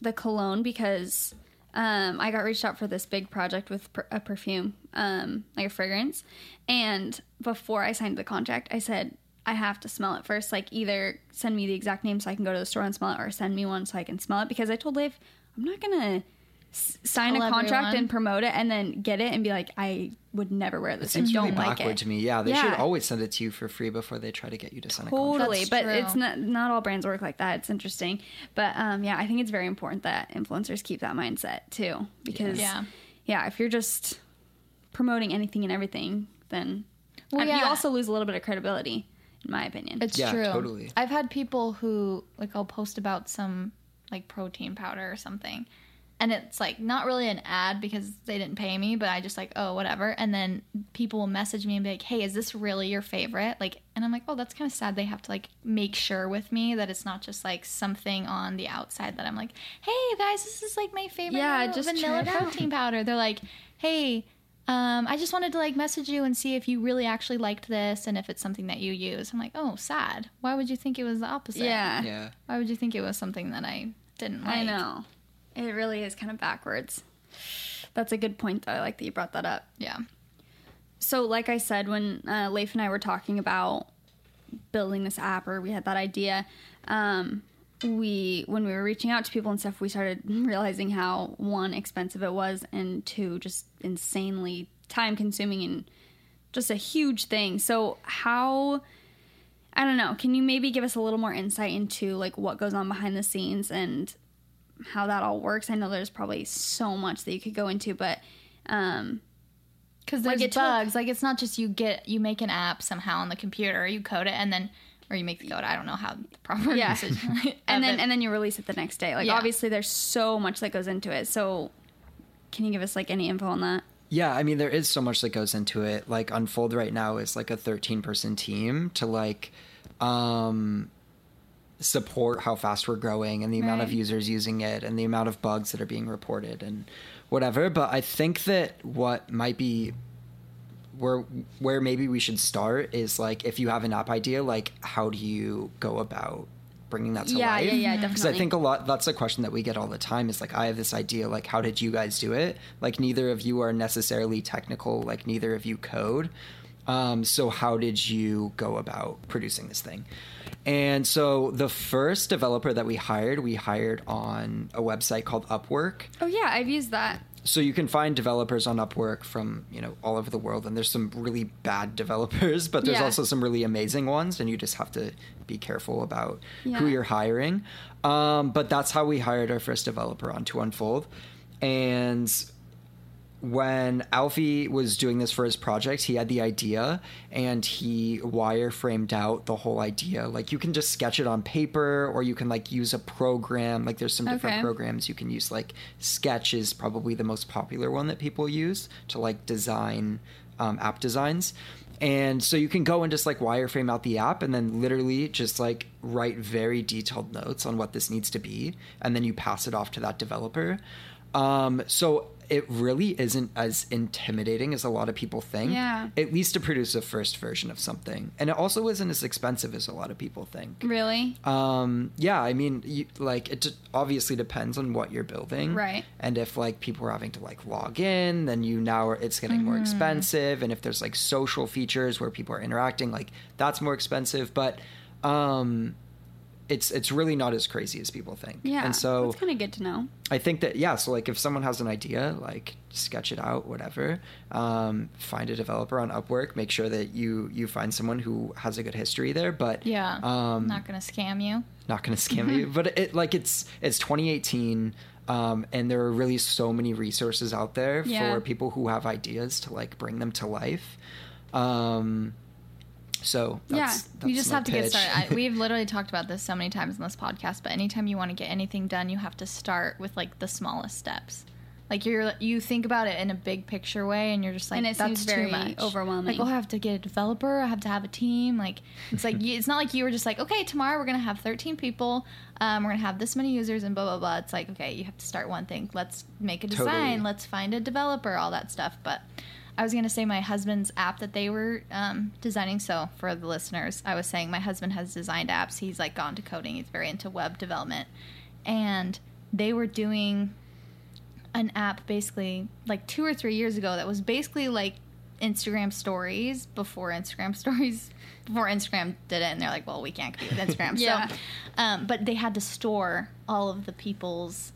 the cologne because um I got reached out for this big project with per- a perfume, um like a fragrance. And before I signed the contract, I said I have to smell it first. Like either send me the exact name so I can go to the store and smell it or send me one so I can smell it because I told Dave I'm not going to sign Tell a contract everyone. and promote it and then get it and be like I would never wear It this. I seems don't really like backward it. to me. Yeah, they should always send it to you for free before they try to get you to sign a contract. Totally, That's but true. it's not not all brands work like that. It's interesting, but um, yeah, I think it's very important that influencers keep that mindset too, because Yeah. yeah, if you're just promoting anything and everything, then Well, and you yeah. also lose a little bit of credibility, in my opinion. It's Yeah, true. totally. I've had people who like I'll post about some like protein powder or something. And it's like not really an ad because they didn't pay me, but I just like, oh, whatever. And then people will message me and be like, hey, is this really your favorite? Like, and I'm like, oh, that's kind of sad. They have to like make sure with me that it's not just like something on the outside that I'm like, hey, you guys, this is like my favorite Yeah, just try vanilla protein powder. They're like, hey, um, I just wanted to like message you and see if you really actually liked this and if it's something that you use. I'm like, oh, sad. Why would you think it was the opposite? Yeah. Yeah. Why would you think it was something that I didn't like? I know. It really is kind of backwards. That's a good point, though. I like that you brought that up. Yeah. So, like I said, when uh, Leif and I were talking about building this app, or we had that idea, um, we when we were reaching out to people and stuff, we started realizing how one expensive it was, and two just insanely time consuming and just a huge thing. So, how? I don't know. Can you maybe give us a little more insight into like what goes on behind the scenes and how that all works? I know there's probably so much that you could go into, but um, Because Like, there's it took- bugs. Like it's not just you get you make an app somehow on the computer, you code it, and then or you make the code. I don't know how the proper Yeah. usage. and then it. and then you release it the next day. Like Yeah. obviously there's so much that goes into it. So can you give us like any info on that? Yeah, I mean there is so much that goes into it. Like Unfold right now is like a 13 person team to like um support how fast we're growing and the amount of users using it and the amount of bugs that are being reported and whatever, but I think that what might be where where maybe we should start is like if you have an app idea, like how do you go about bringing that to Yeah, life? yeah, yeah, definitely. Because I think a lot that's a question that we get all the time is like I have this idea, like how did you guys do it? Like neither of you are necessarily technical, like neither of you code. Um, so how did you go about producing this thing? And so the first developer that we hired, we hired on a website called Upwork Oh yeah, I've used that. so you can find developers on Upwork from you know all over the world, and there's some really bad developers, but there's Yeah. also some really amazing ones, and you just have to be careful about who you're hiring. Um, but that's how we hired our first developer onto Unfold, and when Alfie was doing this for his project, he had the idea and he wireframed out the whole idea. Like you can just sketch it on paper or you can like use a program. Like there's some different Okay. programs you can use. Like Sketch is probably the most popular one that people use to like design um, app designs. And so you can go and just like wireframe out the app and then literally just like write very detailed notes on what this needs to be. And then you pass it off to that developer. Um, so it really isn't as intimidating as a lot of people think. Yeah. At least to produce a first version of something. And it also isn't as expensive as a lot of people think. Really? Um, yeah, I mean, you, like it d- obviously depends on what you're building, Right. And if like people are having to like log in, then you now are, it's getting Mm-hmm. more expensive. And if there's like social features where people are interacting, like that's more expensive. But um, it's it's really not as crazy as people think. Yeah. and so it's kind of good to know. I think that yeah. So like, if someone has an idea, like sketch it out, whatever. Um, find a developer on Upwork. Make sure that you you find someone who has a good history there. But yeah, um, not gonna scam you. not going to scam you but it like it's it's 2018 um, and there are really so many resources out there Yeah. for people who have ideas to like bring them to life um so that's, Yeah, that's you just my have to get started. I, we've literally talked about this so many times in this podcast, but anytime you want to get anything done, you have to start with like the smallest steps. Like you're you think about it in a big picture way, and you're just like, And it that's seems too much. overwhelming. Like, oh, I have to get a developer. I have to have a team. Like it's like you- it's not like you were just like, okay, tomorrow we're gonna have 13 people. Um, we're gonna have this many users and blah blah blah. It's like okay, you have to start one thing. Let's make a design. Totally. Let's find a developer. All that stuff, but. I was going to say my husband's app that they were um, designing. So, for the listeners, I was saying my husband has designed apps. He's like gone to coding, he's very into web development. And they were doing an app basically like two or three years ago that was basically like Instagram stories before Instagram stories. Before Instagram did it, and they're like, "Well, we can't compete with Instagram." Yeah. So, um, but they had to store all of the people's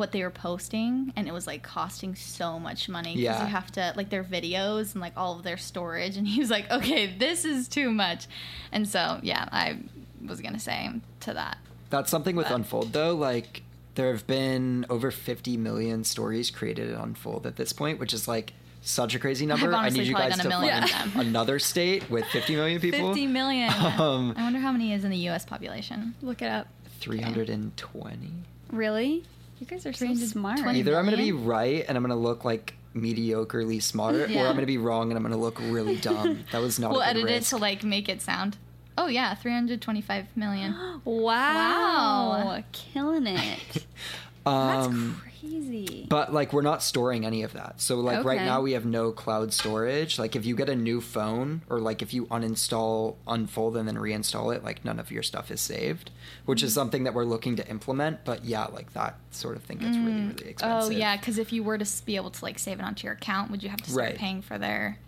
what they were posting and it was like costing so much money because Yeah. you have to like their videos and like all of their storage and he was like okay this is too much. And so yeah i was gonna say to that. That's something with unfold though like there have been over 50 million stories created at unfold at this point which is like such a crazy number. I need you guys to done find another state with 50 million people. 50 million. Um, i wonder how many is in the us population. Look it up. 320 Really? You guys are so 320 smart. Either I'm going to be right and I'm going to look like mediocrely smart, or I'm going to be wrong and I'm going to look really dumb. That was not. we'll a good edit it to like make it sound oh yeah 325 million Wow. Wow. Killing it. That's Um, crazy. but like we're not storing any of that. So like right now we have no cloud storage. Like if you get a new phone or like if you uninstall, unfold and then reinstall it, like none of your stuff is saved, which Mm. is something that we're looking to implement. But yeah, like that sort of thing gets really really expensive. Oh yeah, because if you were to be able to like save it onto your account, would you have to start Right. paying for their?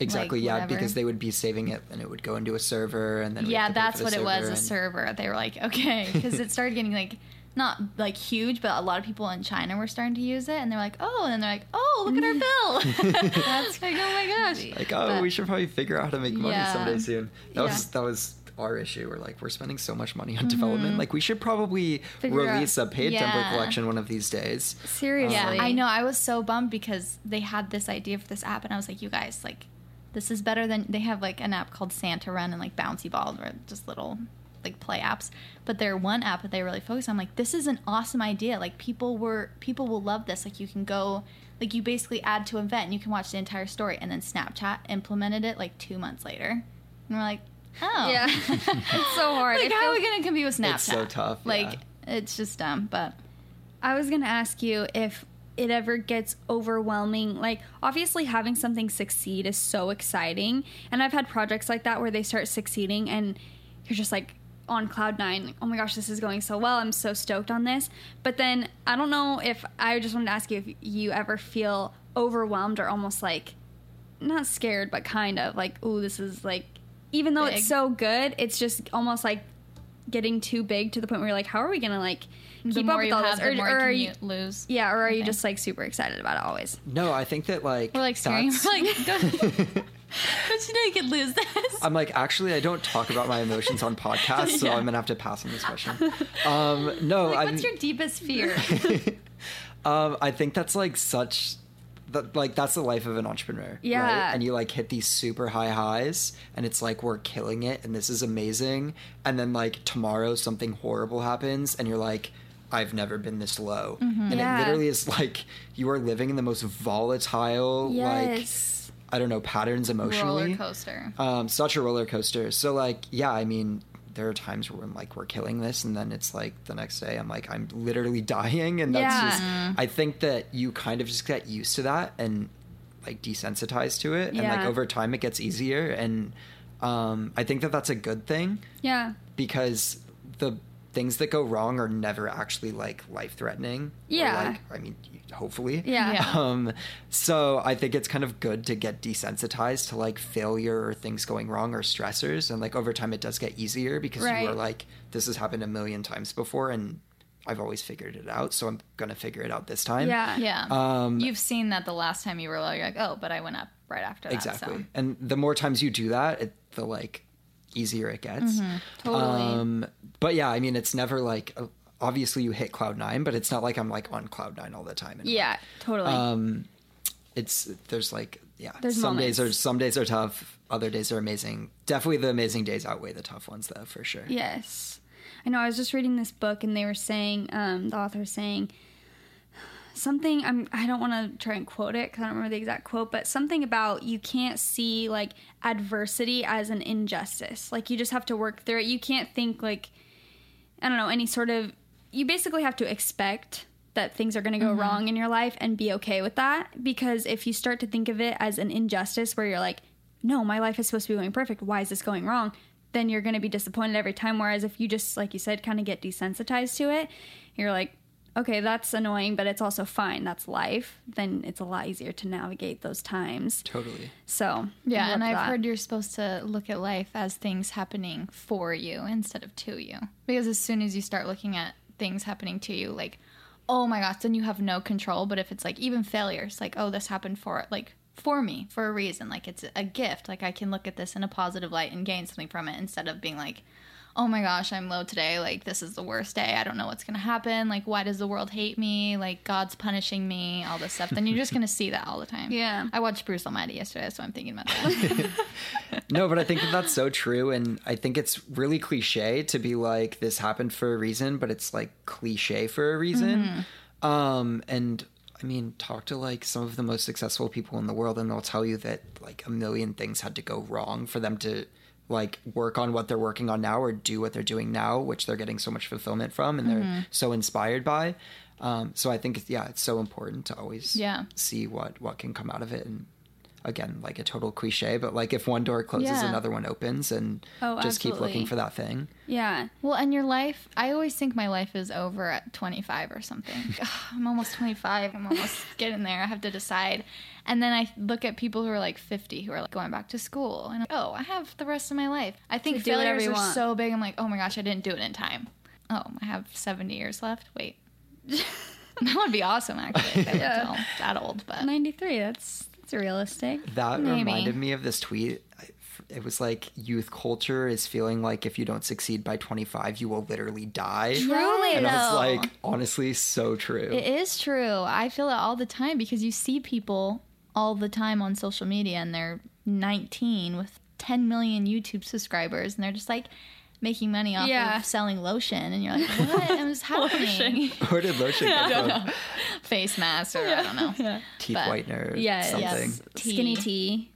Exactly, like, yeah, whatever. because they would be saving it and it would go into a server and then Yeah, have to pay that's what it was. server A server. They were like, okay, because it started getting like not like huge, but a lot of people in China were starting to use it, and they're like, oh, and then they're like, oh, look at our bill. that's like, oh my gosh. Like, oh, But- we should probably figure out how to make money Yeah. someday soon. That was that was our issue. We're like, we're spending so much money on development. Like, we should probably Mm-hmm. Figure out- release a paid template collection one of these days. Seriously. Yeah, I know. I was so bummed because they had this idea for this app, and I was like, you guys, like, this is better than they have like an app called Santa Run and like Bouncy Ball, or just little like play apps. But their one app that they really focus on, like, this is an awesome idea. Like, people were people will love this. Like, you can go. Like you basically add to an event and you can watch the entire story and then Snapchat implemented it like two months later. And we're like, oh. Yeah. it's so hard. Like It how are we gonna compete with Snapchat? It's so tough, Like yeah. it's just dumb, but I was gonna ask you if it ever gets overwhelming. Like, obviously, having something succeed is so exciting, and I've had projects like that where they start succeeding, and you're just like on cloud nine. Like, oh my gosh, this is going so well. I'm so stoked on this. But then I don't know if I just wanted to ask you if you ever feel overwhelmed or almost like not scared, but kind of like, ooh, this is like, even though Big. it's so good, it's just almost like getting too big to the point where you're like, how are we gonna like keep more up with all have, this? the Or, more or are you you, can lose. yeah, or are you just like super excited about it always? No, I think that like We're like screaming. that's- We're like, don't you know you could lose this? I'm like, actually, I don't talk about my emotions on podcasts, so Yeah. I'm gonna have to pass on this question. Um, no, like, what's your deepest fear? um, I think that's like such. That, like that's the life of an entrepreneur, Yeah. Right? And you like hit these super high highs, and it's like we're killing it, and this is amazing. And then like tomorrow something horrible happens, and you're like, I've never been this low. And Mm-hmm. Yeah. it literally is like you are living in the most volatile, Yes. like I don't know patterns emotionally. Roller coaster. um, such a roller coaster. So like, yeah, I mean, there are times where I'm like, we're killing this, and then it's like the next day, I'm like, I'm literally dying, and that's Yeah. just. I think that you kind of just get used to that and like desensitized to it, and like over time it gets easier, and um, I think that that's a good thing Yeah. because the things that go wrong are never actually like life threatening. Yeah. like, I mean, hopefully. Yeah. Yeah. Um, so I think it's kind of good to get desensitized to like failure or things going wrong or stressors, and like over time it does get easier because you are like, this has happened a million times before, and I've always figured it out, so I'm gonna figure it out this time. Yeah. yeah. Um, You've seen that the last time you were low, you're like, oh, but I went up right after that. exactly. So. And the more times you do that, it, the like easier it gets. Mm-hmm. Totally. Um, but yeah, I mean, it's never like uh, obviously you hit cloud nine, but it's not like I'm like on cloud nine all the time. And, Yeah. Totally. Um, it's there's like yeah, There's some days are some days are tough, other days are amazing. Definitely the amazing days outweigh the tough ones though, for sure. Yes. I know. I was just reading this book and they were saying, um, the author was saying something. I'm, I don't want to try and quote it because I don't remember the exact quote, but something about you can't see like adversity as an injustice. Like you just have to work through it. You can't think like, I don't know, any sort of, you basically have to expect that things are going to go mm-hmm. wrong in your life and be okay with that. Because if you start to think of it as an injustice where you're like, no, my life is supposed to be going perfect. Why is this going wrong? Then you're going to be disappointed every time. Whereas if you just, like you said, kind of get desensitized to it, you're like, okay, that's annoying, but it's also fine. That's life. Then it's a lot easier to navigate those times. Totally. So, Yeah, and I've that. heard you're supposed to look at life as things happening for you instead of to you. Because as soon as you start looking at things happening to you, like, oh my gosh, then you have no control. But if it's like even failures, like, oh, this happened for like for me for a reason, like it's a gift. Like I can look at this in a positive light and gain something from it instead of being like, oh my gosh, I'm low today. Like this is the worst day. I don't know what's gonna happen. Like why does the world hate me? Like God's punishing me. All this stuff. Then you're just gonna see that all the time. Yeah. I watched Bruce Almighty yesterday, so I'm thinking about that. No, but I think that that's so true, and I think it's really cliche to be like this happened for a reason, but it's like cliche for a reason. Um, and I mean, talk to like some of the most successful people in the world, and they'll tell you that like a million things had to go wrong for them to like work on what they're working on now or do what they're doing now, which they're getting so much fulfillment from and Mm-hmm. they're so inspired by. Um, so I think yeah, it's so important to always Yeah. see what what can come out of it and again like a total cliche but like if one door closes Yeah. another one opens and Oh, just keep looking for that thing Yeah. Well, and your life, I always think my life is over at 25 or something. Ugh, I'm almost 25. I'm almost getting there. I have to decide. And then I look at people who are like 50 who are like going back to school. And oh, I have the rest of my life. I think To do failures are want. so big. I'm like, oh my gosh, I didn't do it in time. Oh, I have 70 years left. Wait. that would be awesome, actually. If I Yeah. that old. But 93. That's that's realistic. that Maybe. reminded me of this tweet it was like youth culture is feeling like if you don't succeed by 25 you will literally die Truly, and it's though. like honestly so true It is true. I feel it all the time because you see people all the time on social media and they're 19 with 10 million YouTube subscribers and they're just like making money off Yeah. of selling lotion and you're like, what is happening? where did lotion come from Face mask or I don't know. Yeah. teeth But- whitener Yeah, something yes. Skinny Tea. tea.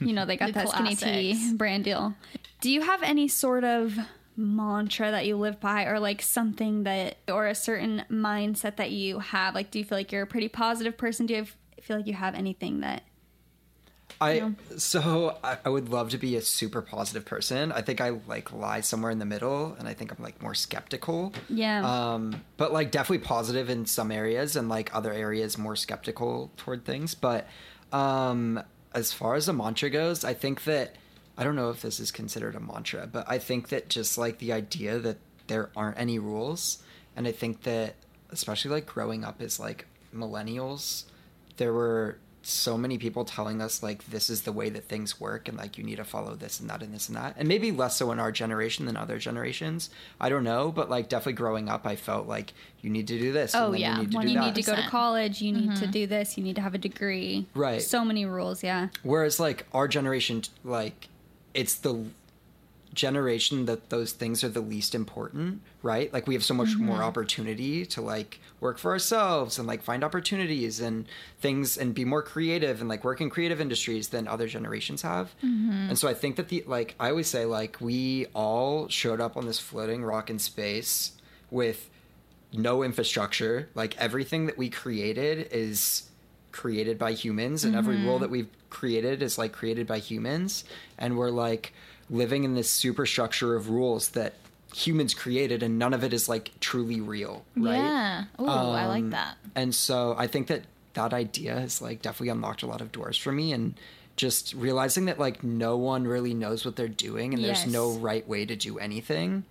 You know, they got The that skinny tea brand deal. Do you have any sort of mantra that you live by or like something that or a certain mindset that you have? Like do you feel like you're a pretty positive person? Do you have, feel like you have anything that I so I, I would love to be a super positive person. I think I like lie somewhere in the middle, and I think I'm like more skeptical. Yeah. Um, but like definitely positive in some areas, and like other areas more skeptical toward things. But um, as far as a mantra goes, I think that I don't know if this is considered a mantra, but I think that just like the idea that there aren't any rules, and I think that especially like growing up as like millennials, there were so many people telling us like this is the way that things work and like you need to follow this and that and this and that and maybe less so in our generation than other generations i don't know but like definitely growing up i felt like you need to do this Oh, and then yeah. you need to One- do you need to go to 100%. college, you need to mm-hmm. do this, you need to have a degree. Right. So many rules, yeah. whereas like our generation like it's the generation that those things are the least important right? Like we have so much more mm-hmm. opportunity to like work for ourselves and like find opportunities and things and be more creative and like work in creative industries than other generations have. Mm-hmm. And so i think that the like i always say like we all showed up on this floating rock in space with no infrastructure. Like everything that we created is created by humans and every mm-hmm. rule that we've created is like created by humans. And we're like living in this superstructure of rules that humans created and none of it is like truly real right Yeah. Oh, I like Um, that. and so i think that that idea has like definitely unlocked a lot of doors for me and just realizing that like no one really knows what they're doing and there's no right way to do anything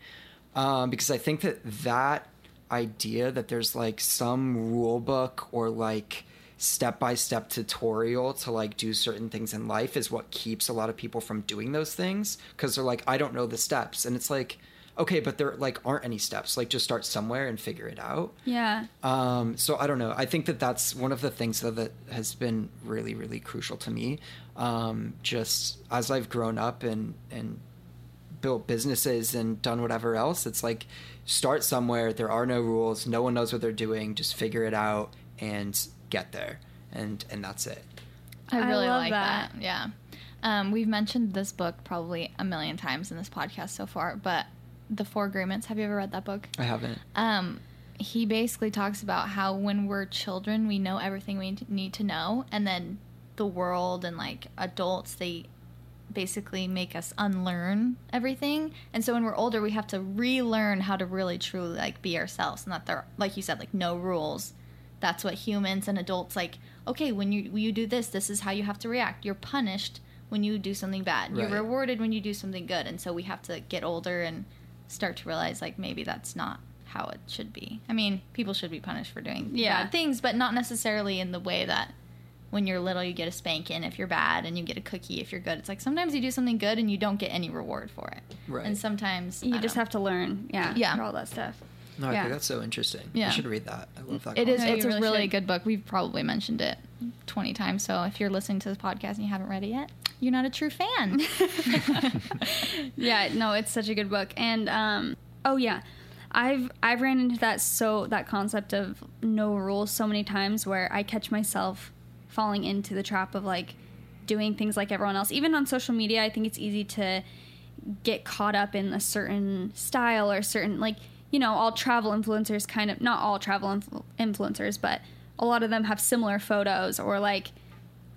um, because i think that that idea that there's like some rule book or like step by step tutorial to like do certain things in life is what keeps a lot of people from doing those things because they're like I don't know the steps and it's like okay but there like aren't any steps like just start somewhere and figure it out Yeah. um, so I don't know. I think that that's one of the things that, that has been really, really crucial to me. Um, just as I've grown up and and built businesses and done whatever else, it's like start somewhere. There are no rules. No one knows what they're doing. Just figure it out and get there. And and that's it. I I really love like that. that. Yeah. Um, we've mentioned this book probably a million times in this podcast so far, but The Four Agreements, have you ever read that book? I haven't. um, he basically talks about how when we're children, we know everything we need to know, and then the world and like adults, they basically make us unlearn everything. And so when we're older, we have to relearn how to really truly like be ourselves, and that there, like you said, like no rules. That's what humans and adults like. Okay, when you when you do this, this is how you have to react. You're punished when you do something bad. You're rewarded when you do something good. And so we have to get older and start to realize like maybe that's not how it should be. I mean, people should be punished for doing Yeah. bad things, but not necessarily in the way that when you're little you get a spanking if you're bad and you get a cookie if you're good. It's like sometimes you do something good and you don't get any reward for it. Right. And sometimes You just have to learn. Yeah. Yeah. for all that stuff. No, I Yeah. think that's so interesting. Yeah. I should read that. I love that. It is. No, concept. It's you a really really should. good book. We've probably mentioned it twenty times. So if you're listening to this podcast and you haven't read it yet, you're not a true fan. Yeah, no, it's such a good book. And um oh yeah. I've I've ran into that so that concept of no rules so many times where I catch myself falling into the trap of like doing things like everyone else. Even on social media, I think it's easy to get caught up in a certain style or certain like you know all travel influencers kind of not all travel influ- influencers but a lot of them have similar photos or like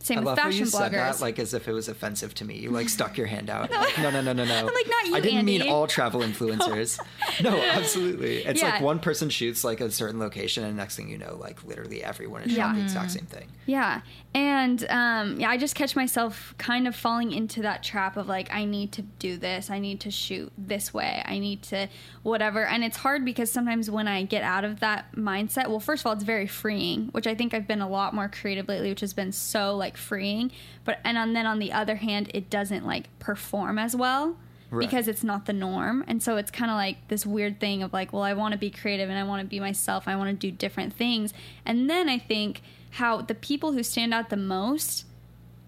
same I with love how fashion you said that bloggers like as if it was offensive to me. You like stuck your hand out. Like, no, no, no, no, no. I'm like, not you, I didn't mean all travel influencers. no, absolutely. It's like one person shoots like a certain location, and next thing you know, like literally everyone is Yeah. shot the exact same thing. Yeah. And um, yeah, I just catch myself kind of falling into that trap of like, I need to do this. I need to shoot this way. I need to whatever. And it's hard because sometimes when I get out of that mindset, well, first of all, it's very freeing, which I think I've been a lot more creative lately, which has been so like freeing. But, and on, then on the other hand, it doesn't like perform as well. Right. Because it's not the norm. And so it's kind of like this weird thing of like, well, I want to be creative and I want to be myself. I want to do different things. And then I think how the people who stand out the most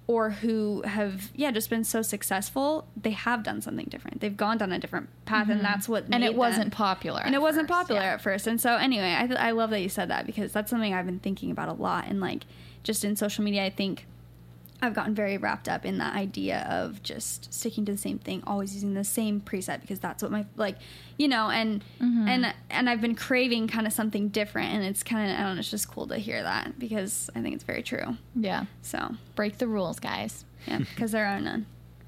or who have yeah just been so successful they have done something different they've gone down a different path and that's what Mm-hmm. and made it wasn't them- popular and at it wasn't popular yeah. at first and so anyway I, th- I love that you said that because that's something i've been thinking about a lot and like just in social media i think I've gotten very wrapped up in that idea of just sticking to the same thing, always using the same preset because that's what my like, you know, and Mm-hmm. and and I've been craving kind of something different, and it's kind of I don't know, it's just cool to hear that because I think it's very true. Yeah. So Break the rules, guys. yeah, because there are none.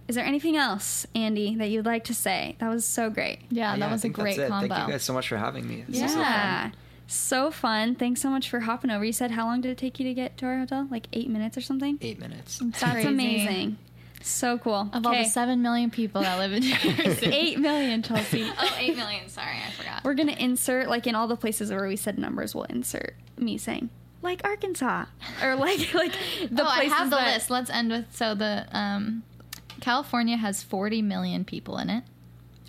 Is there anything else, Andy, that you'd like to say? That was so great. Yeah, Yeah, that was a great combo. Thank you guys so much for having me. This was so fun. Yeah. So fun. Thanks so much for hopping over. You said how long did it take you to get to our hotel? Like eight minutes or something? Eight minutes. That's crazy. amazing. So cool. Of all the Okay. seven million people that live in New York City. Eight million, Chelsea. Oh, eight million. Sorry, I forgot. We're gonna insert like in all the places where we said numbers, we'll insert me saying like Arkansas or like like the oh, I places have the that- list. Let's end with so the um, California has 40 million people in it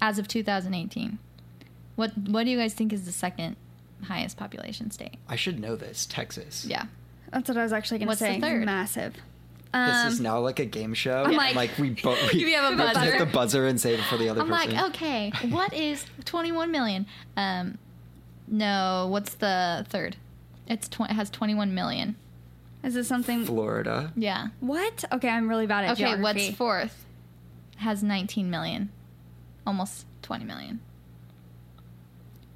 as of 2018. What what do you guys think is the second highest population state? I should know this. Texas. Yeah. That's what I was actually gonna What's the say. third? Massive. This is Um, now like a game show. I'm like- like we both we, We have a we have to hit buzzer. the buzzer and say it for the other I'm person. like, okay, what is 21 million? Um, no, what's the third? It's tw- it has 21 million. Is this something? Florida. Yeah. What? Okay, I'm really bad at Okay, geography. what's fourth? Has 19 million, almost 20 million.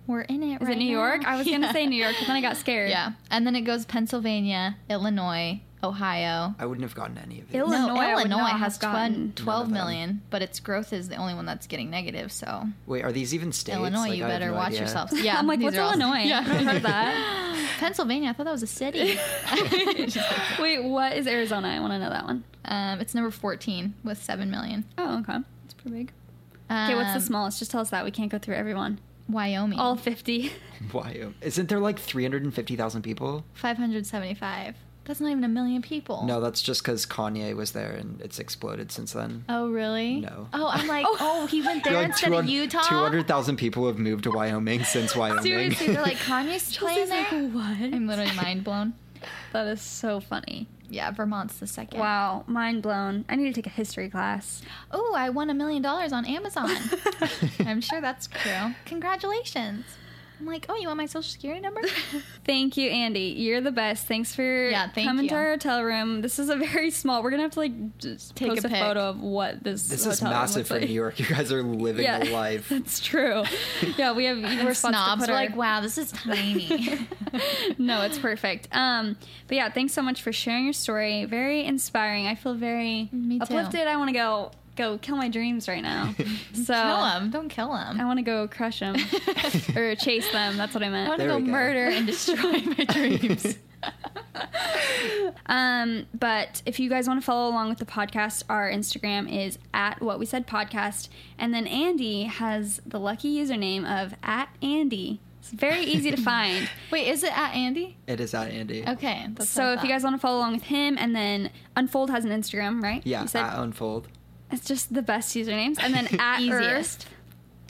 We're in it. Is right it New now. York? I was gonna say New York, but then I got scared. Yeah, and then it goes Pennsylvania, Illinois, Ohio. I wouldn't have gotten any of these. Illinois, no, I Illinois has have gotten 12, none 12 of them. million, but its growth is the only one that's getting negative. So Wait, are these even states? Illinois, Like, you better no watch idea. yourselves. Yeah, I'm like, what's Illinois? Yeah. I've heard that. Pennsylvania. I thought that was a city. Wait, what is Arizona? I want to know that one. um, it's number 14 with 7 million. Oh, okay. That's pretty big. Okay, what's the Um, smallest? Just tell us that. We can't go through everyone. Wyoming. All 50. Wyoming. Isn't there like 350,000 people? 575. That's not even a million people. No, that's just because Kanye was there and it's exploded since then. Oh, really? No. Oh, I'm like, oh, he went there Like instead of Utah? 200,000 people have moved to Wyoming since Wyoming. Seriously, they're like, Kanye's playing Chelsea's like, there? what? I'm literally mind blown. That is so funny. Yeah, Vermont's the second. Wow, mind blown. I need to take a history class. Oh, I won a million dollars on Amazon. I'm sure that's true. Congratulations. I'm like, oh, you want my social security number? Thank you, Andy. You're the best. Thanks for Yeah, thank coming to our hotel room. This is a very small. We're gonna have to like just Take post a a, photo of what this. This is hotel room massive looks for like. New York. You guys are living Yeah, the life. that's true. Yeah, we have even We're snobs. put We're our- like, wow, this is tiny. no, it's perfect. Um, but yeah, thanks so much for sharing your story. Very inspiring. I feel very Me too. uplifted. I want to go go kill my dreams right now. So kill him. Don't kill them. I want to go crush them or chase them. That's what I meant. I want to go go. murder and destroy my dreams. Um, but if you guys want to follow along with the podcast, our Instagram is at what we said podcast, and then Andy has the lucky username of at Andy. It's very easy to find. Wait, is it at Andy? It is at Andy. Okay. So if you guys want to follow along with him, and then Unfold has an Instagram, right? Yeah, You said at Unfold. It's just the best usernames, and then at Easiest. Earth.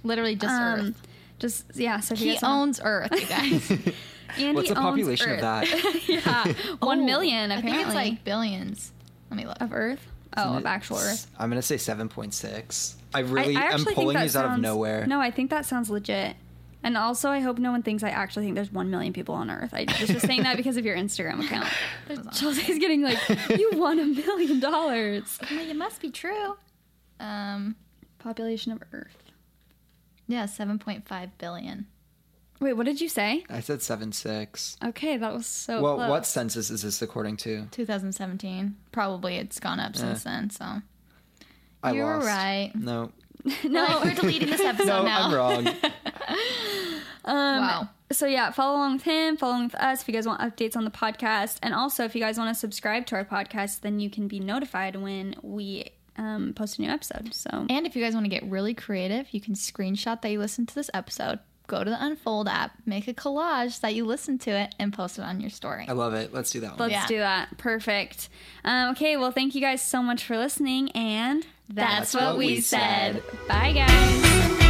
literally just Um, Earth. just yeah. So if you He guys wanna- owns Earth, you guys. Andy What's the owns population of that? yeah, one Oh, million I apparently think it's like billions. Let me look. of Earth. Oh, of actual Earth. I'm gonna say 7.6. I really I, I am pulling that these out of nowhere. No, I think that sounds legit. And also, I hope no one thinks I actually think there's one million people on Earth. I was just saying that because of your Instagram account. Chelsea's getting like, you won a million dollars. I'm it must be true. Um, Population of Earth. Yeah, 7.5 billion. Wait, what did you say? I said seven six. Okay, that was so Well, close. what census is this according to? 2017. Probably it's gone up since then, so. I You're lost. right. No, No, we're deleting this episode no, now. I'm wrong. wow. So yeah, follow along with him, follow along with us if you guys want updates on the podcast, and also if you guys want to subscribe to our podcast, then you can be notified when we um, post a new episode. So And if you guys want to get really creative, you can screenshot that you listened to this episode, go to the Unfold app, make a collage that you listened to it, and post it on your story. I love it. Let's do that one. let's Yeah. do that. Perfect. Um, okay, well, thank you guys so much for listening, and That's what we said. Bye, guys.